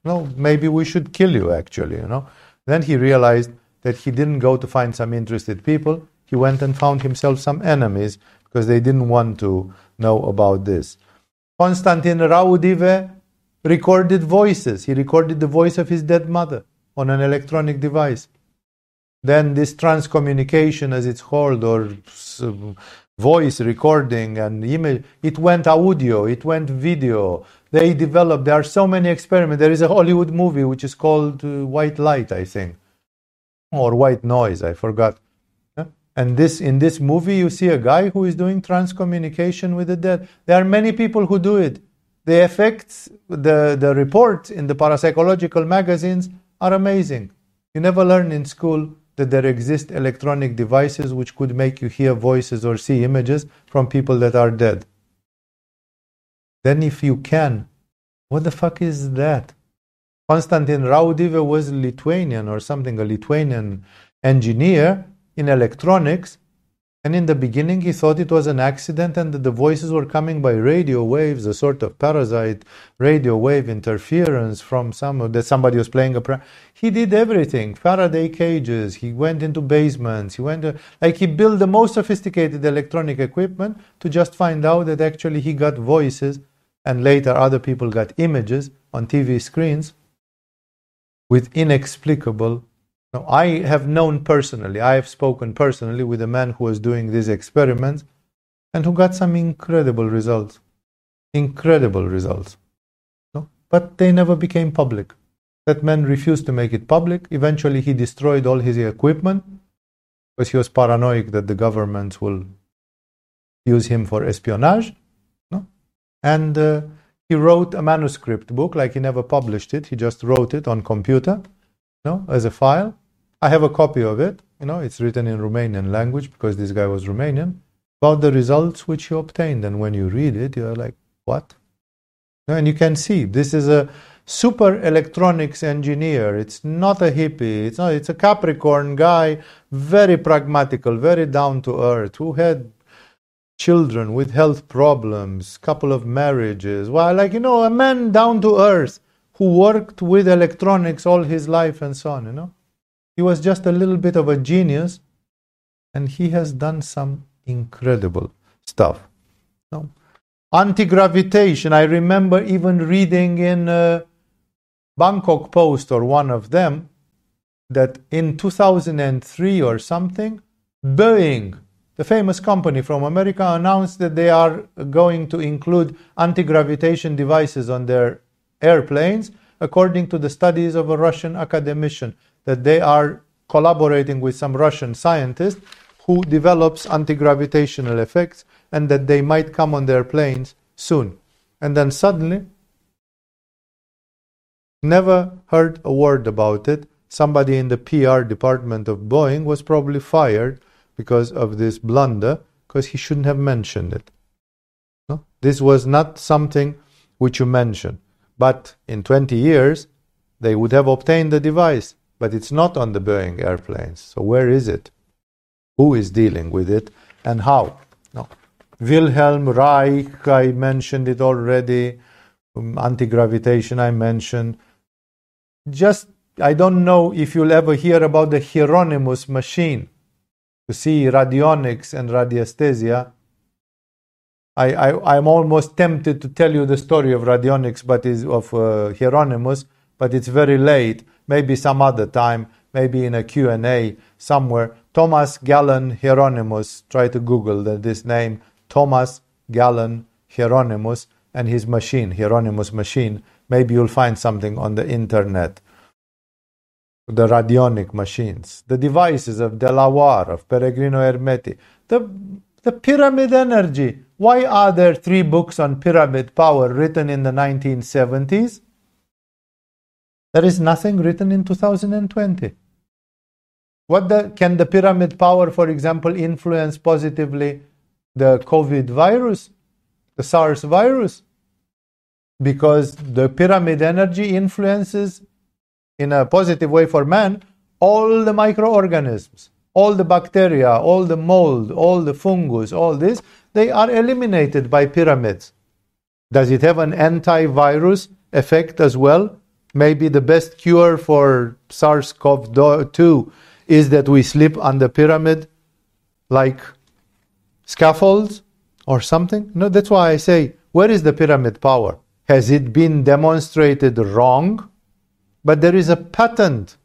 No, maybe we should kill you. Actually, you know." Then he realized that he didn't go to find some interested people. He went and found himself some enemies because they didn't want to know about this. Konstantin Raudive recorded voices. He recorded the voice of his dead mother on an electronic device. Then this transcommunication, as it's called, or voice recording and image, it went audio, it went video, they developed. There are so many experiments. There is a Hollywood movie which is called uh, White Light, I think, or White Noise. I forgot. And this in this movie, you see a guy who is doing transcommunication with the dead. There are many people who do it. The effects, the, the reports in the parapsychological magazines are amazing. You never learn in school that there exist electronic devices which could make you hear voices or see images from people that are dead. Then, if you can, what the fuck is that? Konstantin Raudive was Lithuanian or something, a Lithuanian engineer in electronics. And in the beginning, he thought it was an accident and that the voices were coming by radio waves, a sort of parasite radio wave interference from some that somebody was playing a. Pra- he did everything: Faraday cages. He went into basements. He went to, like he built the most sophisticated electronic equipment to just find out that actually he got voices and later other people got images on TV screens with inexplicable. Now, I have known personally, I have spoken personally with a man who was doing these experiments and who got some incredible results. Incredible results. No? But they never became public. That man refused to make it public. Eventually, he destroyed all his equipment because he was paranoid that the government will use him for espionage. And uh, he wrote a manuscript book, like he never published it. He just wrote it on computer, know, as a file. I have a copy of it. You know, it's written in Romanian language because this guy was Romanian. About the results which he obtained, and when you read it, you're like, what? And you can see this is a super electronics engineer. It's not a hippie. It's not, it's a Capricorn guy, very pragmatical, very down to earth, who had children with health problems, couple of marriages. Well, like you know, a man down to earth who worked with electronics all his life and so on, you know. He was just a little bit of a genius and he has done some incredible stuff. No? Anti-gravitation, I remember even reading in uh, Bangkok Post or one of them that in 2003 or something, Boeing, the famous company from America, announced that they are going to include anti-gravitation devices on their airplanes, according to the studies of a Russian academician, that they are collaborating with some Russian scientists who develops anti-gravitational effects and that they might come on their planes soon. And then suddenly, never heard a word about it. Somebody in the PR department of Boeing was probably fired because of this blunder, because he shouldn't have mentioned it. No? This was not something which you mentioned. But in 20 years, they would have obtained the device, but it's not on the Boeing airplanes. So where is it? Who is dealing with it and how? No. Wilhelm Reich, I mentioned it already. Um, Anti gravitation, I mentioned. Just, I don't know if you'll ever hear about the Hieronymus machine to see radionics and radiesthesia. I, I, I'm almost tempted to tell you the story of radionics, but is of uh, Hieronymus, but it's very late. Maybe some other time, maybe in a Q&A somewhere. Thomas Galen Hieronymus, try to Google this name, Thomas Galen Hieronymus and his machine, Hieronymus machine. Maybe you'll find something on the internet. The radionic machines, the devices of De La Warr, of Peregrino Ernetti, the, the pyramid energy. Why are there three books on pyramid power written in the 1970s? There is nothing written in 2020. What the, can the pyramid power, for example, influence positively the COVID virus, the SARS virus? Because the pyramid energy influences in a positive way for man all the microorganisms, all the bacteria, all the mold, all the fungus, all this, they are eliminated by pyramids. Does it have an antivirus effect as well? Maybe the best cure for SARS CoV 2 is that we sleep on the pyramid like scaffolds or something? No, that's why I say, where is the pyramid power? Has it been demonstrated wrong? But there is a patent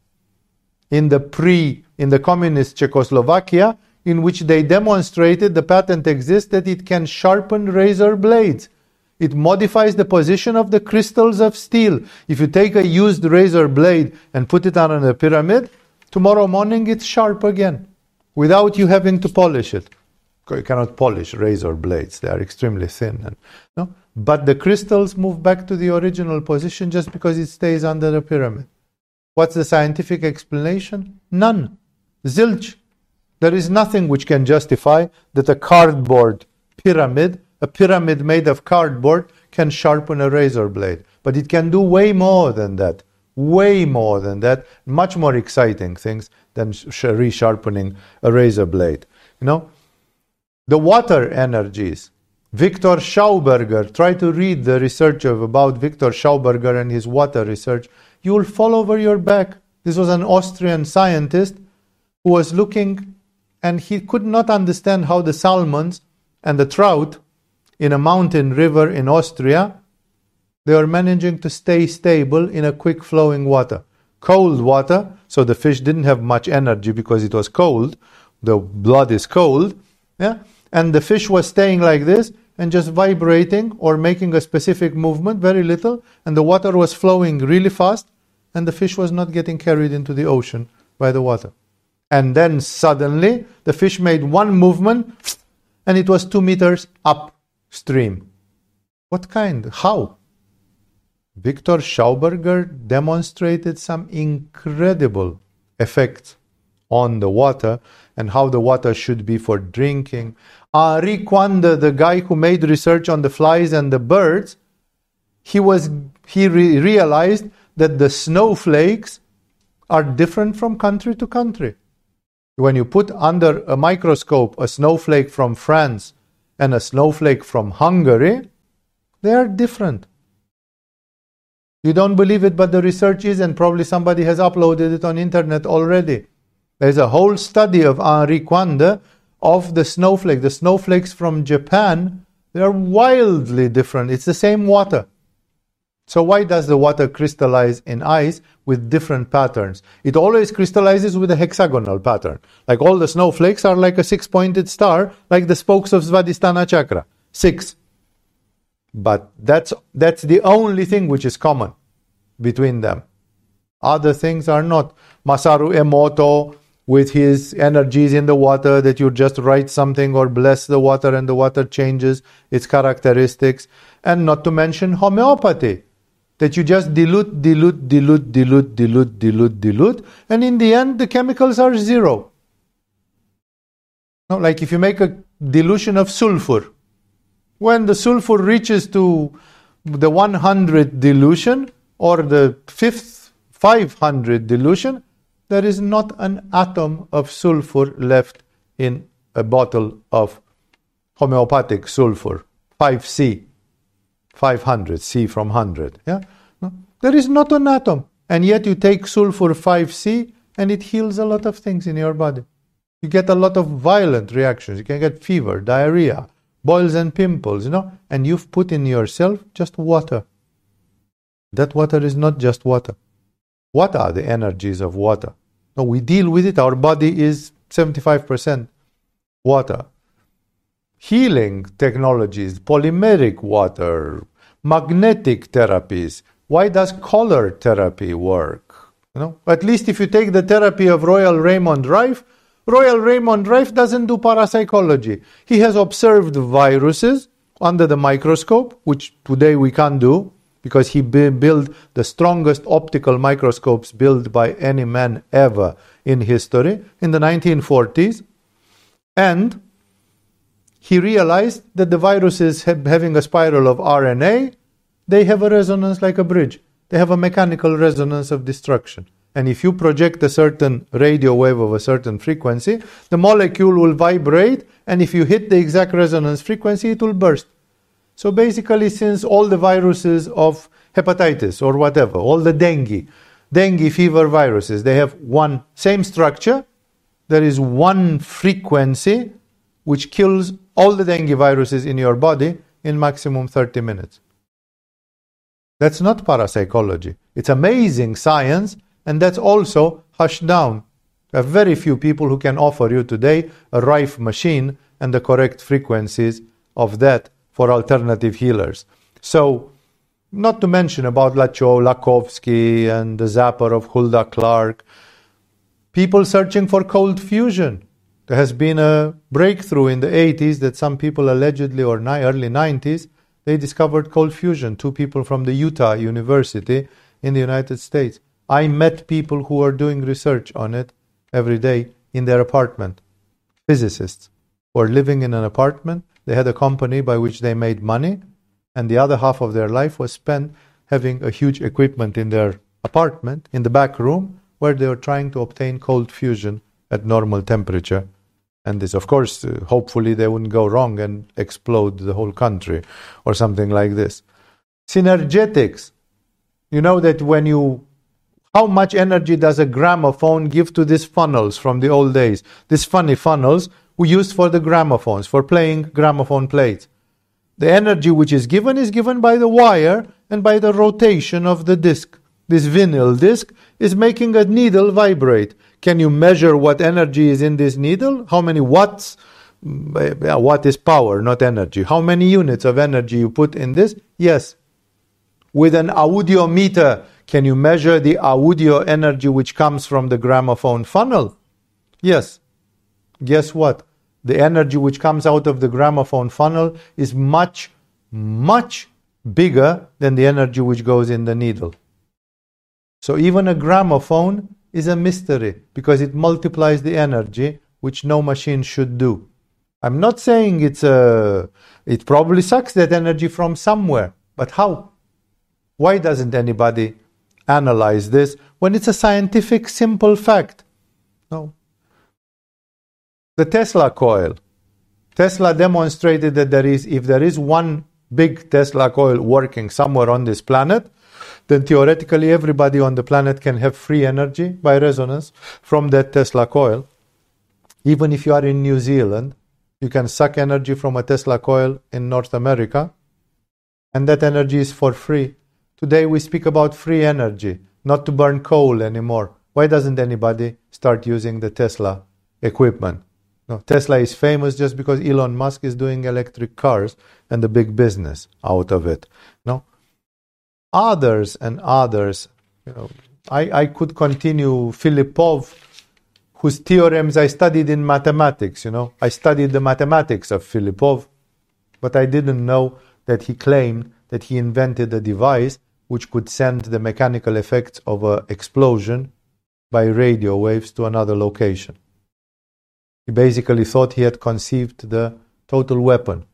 in the pre, in the communist Czechoslovakia, in which they demonstrated the patent exists that it can sharpen razor blades. It modifies the position of the crystals of steel. If you take a used razor blade and put it on a pyramid, Tomorrow morning it's sharp again without you having to polish it. You cannot polish razor blades, they are extremely thin. And, no? But the crystals move back to the original position just because it stays under the pyramid. What's the scientific explanation? None. Zilch. There is nothing which can justify that a cardboard pyramid, a pyramid made of cardboard, can sharpen a razor blade. But it can do way more than that way more than that, much more exciting things than resharpening a razor blade. You know, the water energies. Victor Schauberger, try to read the research of about Victor Schauberger and his water research. You will fall over your back. This was an Austrian scientist who was looking and he could not understand how the salmons and the trout in a mountain river in Austria they are managing to stay stable in a quick flowing water. Cold water, so the fish didn't have much energy because it was cold. The blood is cold. Yeah? And the fish was staying like this and just vibrating or making a specific movement, very little, and the water was flowing really fast, and the fish was not getting carried into the ocean by the water. And then suddenly the fish made one movement and it was two meters upstream. What kind? How? Victor Schauberger demonstrated some incredible effects on the water and how the water should be for drinking. Henri Coandă, the guy who made research on the flies and the birds, he was he re- realized that the snowflakes are different from country to country. When you put under a microscope a snowflake from France and a snowflake from Hungary, they are different. You don't believe it, but the research is, and probably somebody has uploaded it on internet already. There's a whole study of Henri Coandă of the snowflake. The snowflakes from Japan, they are wildly different. It's the same water. So why does the water crystallize in ice with different patterns? It always crystallizes with a hexagonal pattern. Like all the snowflakes are like a six-pointed star, like the spokes of Svadhisthana chakra. Six. But that's that's the only thing which is common between them. Other things are not. Masaru Emoto with his energies in the water that you just write something or bless the water and the water changes its characteristics. And not to mention homeopathy that you just dilute, dilute, dilute, dilute, dilute, dilute, dilute, and in the end the chemicals are zero. No, like if you make a dilution of sulfur, when the sulfur reaches to the 100 dilution or the fifth 500 dilution, there is not an atom of sulfur left in a bottle of homeopathic sulfur, 5C. 500, C from 100. Yeah? No? There is not an atom. And yet you take sulfur 5C and it heals a lot of things in your body. You get a lot of violent reactions. You can get fever, diarrhea, boils and pimples, you know, and you've put in yourself just water. That water is not just water. What are the energies of water? No, we deal with it. Our body is 75% water. Healing technologies, polymeric water, magnetic therapies. Why does color therapy work? You know, at least if you take the therapy of Royal Raymond Rife, Royal Raymond Rife doesn't do parapsychology. He has observed viruses under the microscope, which today we can't do because he built the strongest optical microscopes built by any man ever in history in the 1940s. And he realized that the viruses having a spiral of RNA, they have a resonance like a bridge. They have a mechanical resonance of destruction. And if you project a certain radio wave of a certain frequency, the molecule will vibrate, and if you hit the exact resonance frequency, it will burst. So basically, since all the viruses of hepatitis or whatever, all the dengue, dengue fever viruses, they have one same structure, there is one frequency which kills all the dengue viruses in your body in maximum 30 minutes. That's not parapsychology. It's amazing science, and that's also hushed down. There are very few people who can offer you today a Rife machine and the correct frequencies of that for alternative healers. So, not to mention about Lacho, Lakhovsky, and the zapper of Hulda Clark. People searching for cold fusion. There has been a breakthrough in the 80s that some people allegedly, or early 90s, they discovered cold fusion. Two people from the Utah University in the United States. I met people who are doing research on it every day in their apartment. Physicists who are living in an apartment. They had a company by which they made money, and the other half of their life was spent having a huge equipment in their apartment, in the back room, where they were trying to obtain cold fusion at normal temperature and this, of course, uh, hopefully they wouldn't go wrong and explode the whole country or something like this. Synergetics. You know that when you, how much energy does a gramophone give to these funnels from the old days? These funny funnels we used for the gramophones, for playing gramophone plates. The energy which is given is given by the wire and by the rotation of the disc. This vinyl disc is making a needle vibrate. Can you measure what energy is in this needle? How many watts? What is power, not energy? How many units of energy you put in this? Yes. With an audiometer, can you measure the audio energy which comes from the gramophone funnel? Yes. Guess what? The energy which comes out of the gramophone funnel is much, much bigger than the energy which goes in the needle. So even a gramophone is a mystery because it multiplies the energy, which no machine should do. I'm not saying it's a, it probably sucks that energy from somewhere, but how? Why doesn't anybody analyze this when it's a scientific, simple fact? No. The Tesla coil. Tesla demonstrated that there is, if there is one big Tesla coil working somewhere on this planet, then theoretically everybody on the planet can have free energy by resonance from that Tesla coil. Even if you are in New Zealand, you can suck energy from a Tesla coil in North America, and that energy is for free. Today we speak about free energy, not to burn coal anymore. Why doesn't anybody start using the Tesla equipment? No, Tesla is famous just because Elon Musk is doing electric cars and the big business out of it. No, others and others. You know, I, I could continue. Filipov, whose theorems I studied in mathematics. You know, I studied the mathematics of Filipov, but I didn't know that he claimed that he invented a device which could send the mechanical effects of an explosion by radio waves to another location. He basically thought he had conceived the total weapon.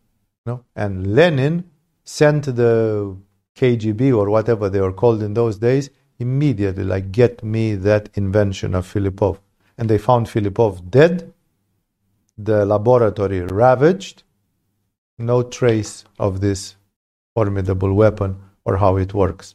No? And Lenin sent the KGB or whatever they were called in those days immediately, like, get me that invention of Filipov. And they found Filipov dead, the laboratory ravaged, no trace of this formidable weapon or how it works.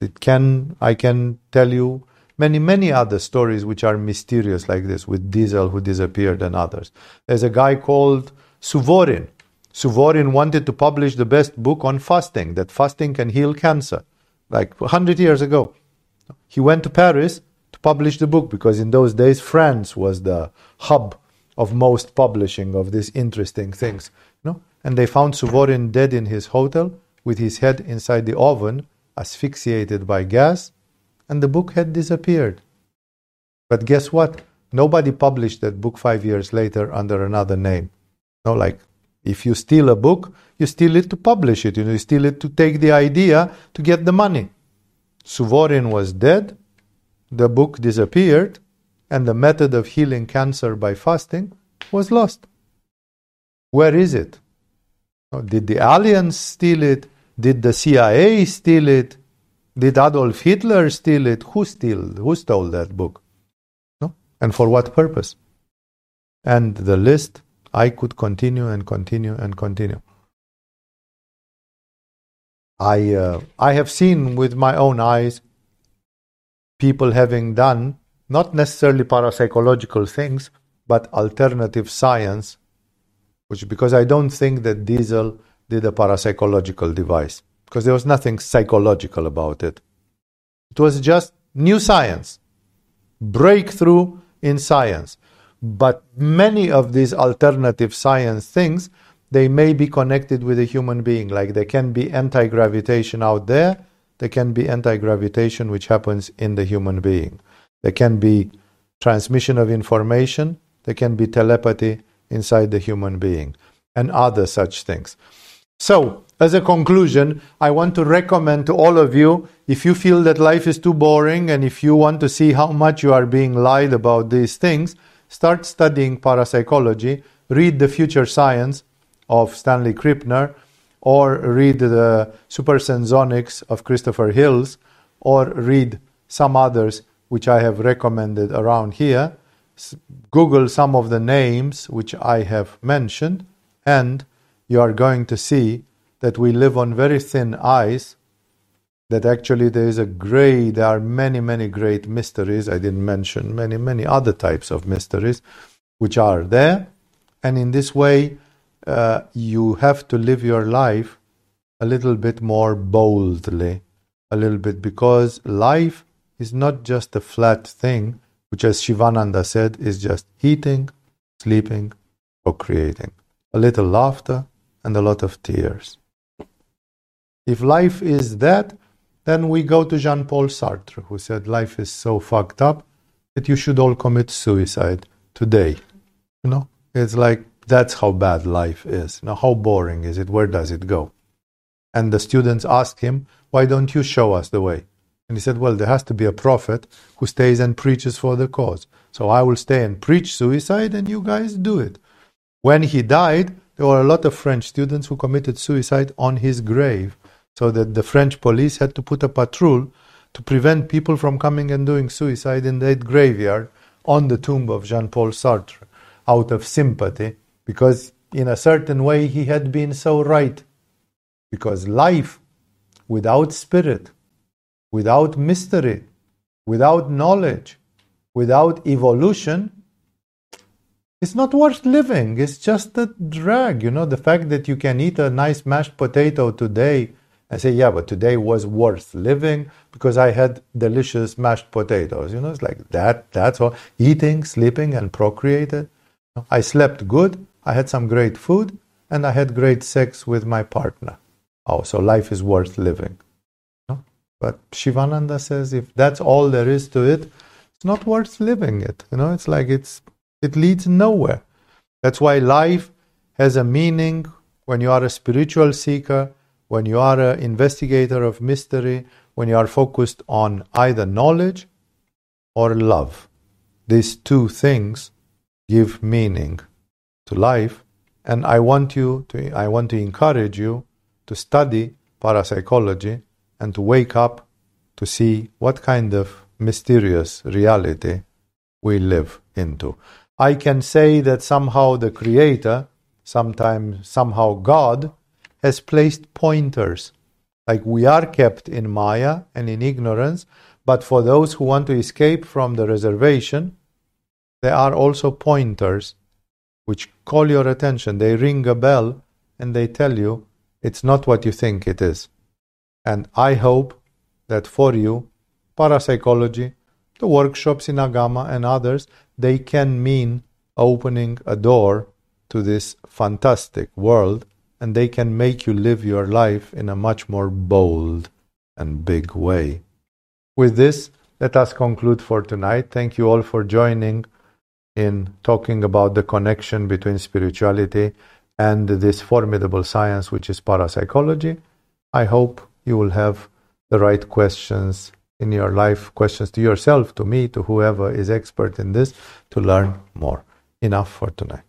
It can, I can tell you many, many other stories which are mysterious like this, with Diesel who disappeared and others. There's a guy called Suvorin. Suvorin wanted to publish the best book on fasting, that fasting can heal cancer, like 100 years ago. He went to Paris to publish the book because in those days France was the hub of most publishing of these interesting things. You know? And they found Suvorin dead in his hotel with his head inside the oven, asphyxiated by gas and the book had disappeared. But guess what? Nobody published that book five years later under another name. No, like if you steal a book, you steal it to publish it. You, know, you steal it to take the idea to get the money. Suvorin was dead, the book disappeared, and the method of healing cancer by fasting was lost. Where is it? Did the aliens steal it? Did the CIA steal it? Did Adolf Hitler steal it? Who steal? Who stole that book? No? And for what purpose? And the list, I could continue and continue and continue. I, uh, I have seen with my own eyes people having done not necessarily parapsychological things, but alternative science, which because I don't think that Diesel did a parapsychological device because there was nothing psychological about it. It was just new science, breakthrough in science. But many of these alternative science things, they may be connected with a human being. Like there can be anti gravitation out there, there can be anti gravitation which happens in the human being. There can be transmission of information, there can be telepathy inside the human being, and other such things. So, as a conclusion, I want to recommend to all of you if you feel that life is too boring and if you want to see how much you are being lied about these things, start studying parapsychology, read The Future Science of Stanley Krippner, or read the Supersensonics of Christopher Hills, or read some others which I have recommended around here. Google some of the names which I have mentioned, and you are going to see that we live on very thin ice, that actually there is a great, there are many, many great mysteries. I didn't mention many, many other types of mysteries which are there. And in this way, uh, you have to live your life a little bit more boldly, a little bit, because life is not just a flat thing, which, as Shivananda said, is just eating, sleeping, or creating. A little laughter and a lot of tears. If life is that, then we go to Jean Paul Sartre, who said life is so fucked up that you should all commit suicide today. You know, it's like that's how bad life is. Now, how boring is it? Where does it go? And the students asked him, Why don't you show us the way? And he said, Well, there has to be a prophet who stays and preaches for the cause. So I will stay and preach suicide, and you guys do it. When he died, there were a lot of French students who committed suicide on his grave so that the French police had to put a patrol to prevent people from coming and doing suicide in that graveyard on the tomb of Jean Paul Sartre out of sympathy because, in a certain way, he had been so right. Because life without spirit, without mystery, without knowledge, without evolution, it's not worth living. It's just a drag. You know, the fact that you can eat a nice mashed potato today and say, yeah, but today was worth living because I had delicious mashed potatoes. You know, it's like that. That's all. Eating, sleeping, and procreated. I slept good. I had some great food and I had great sex with my partner. Oh, so life is worth living. But Shivananda says if that's all there is to it, it's not worth living it. You know, it's like it's it leads nowhere. That's why life has a meaning when you are a spiritual seeker, when you are an investigator of mystery, when you are focused on either knowledge or love. These two things give meaning to life, and I want you to I want to encourage you to study parapsychology and to wake up to see what kind of mysterious reality we live into. I can say that somehow the Creator, sometimes somehow God, has placed pointers. Like we are kept in Maya and in ignorance, but for those who want to escape from the reservation, there are also pointers which call your attention. They ring a bell and they tell you it's not what you think it is. And I hope that for you, parapsychology the workshops in Agama and others, they can mean opening a door to this fantastic world and they can make you live your life in a much more bold and big way. With this, let us conclude for tonight. Thank you all for joining in talking about the connection between spirituality and this formidable science, which is parapsychology. I hope you will have the right questions in your life, questions to yourself, to me, to whoever is expert in this, to learn more. Enough for tonight.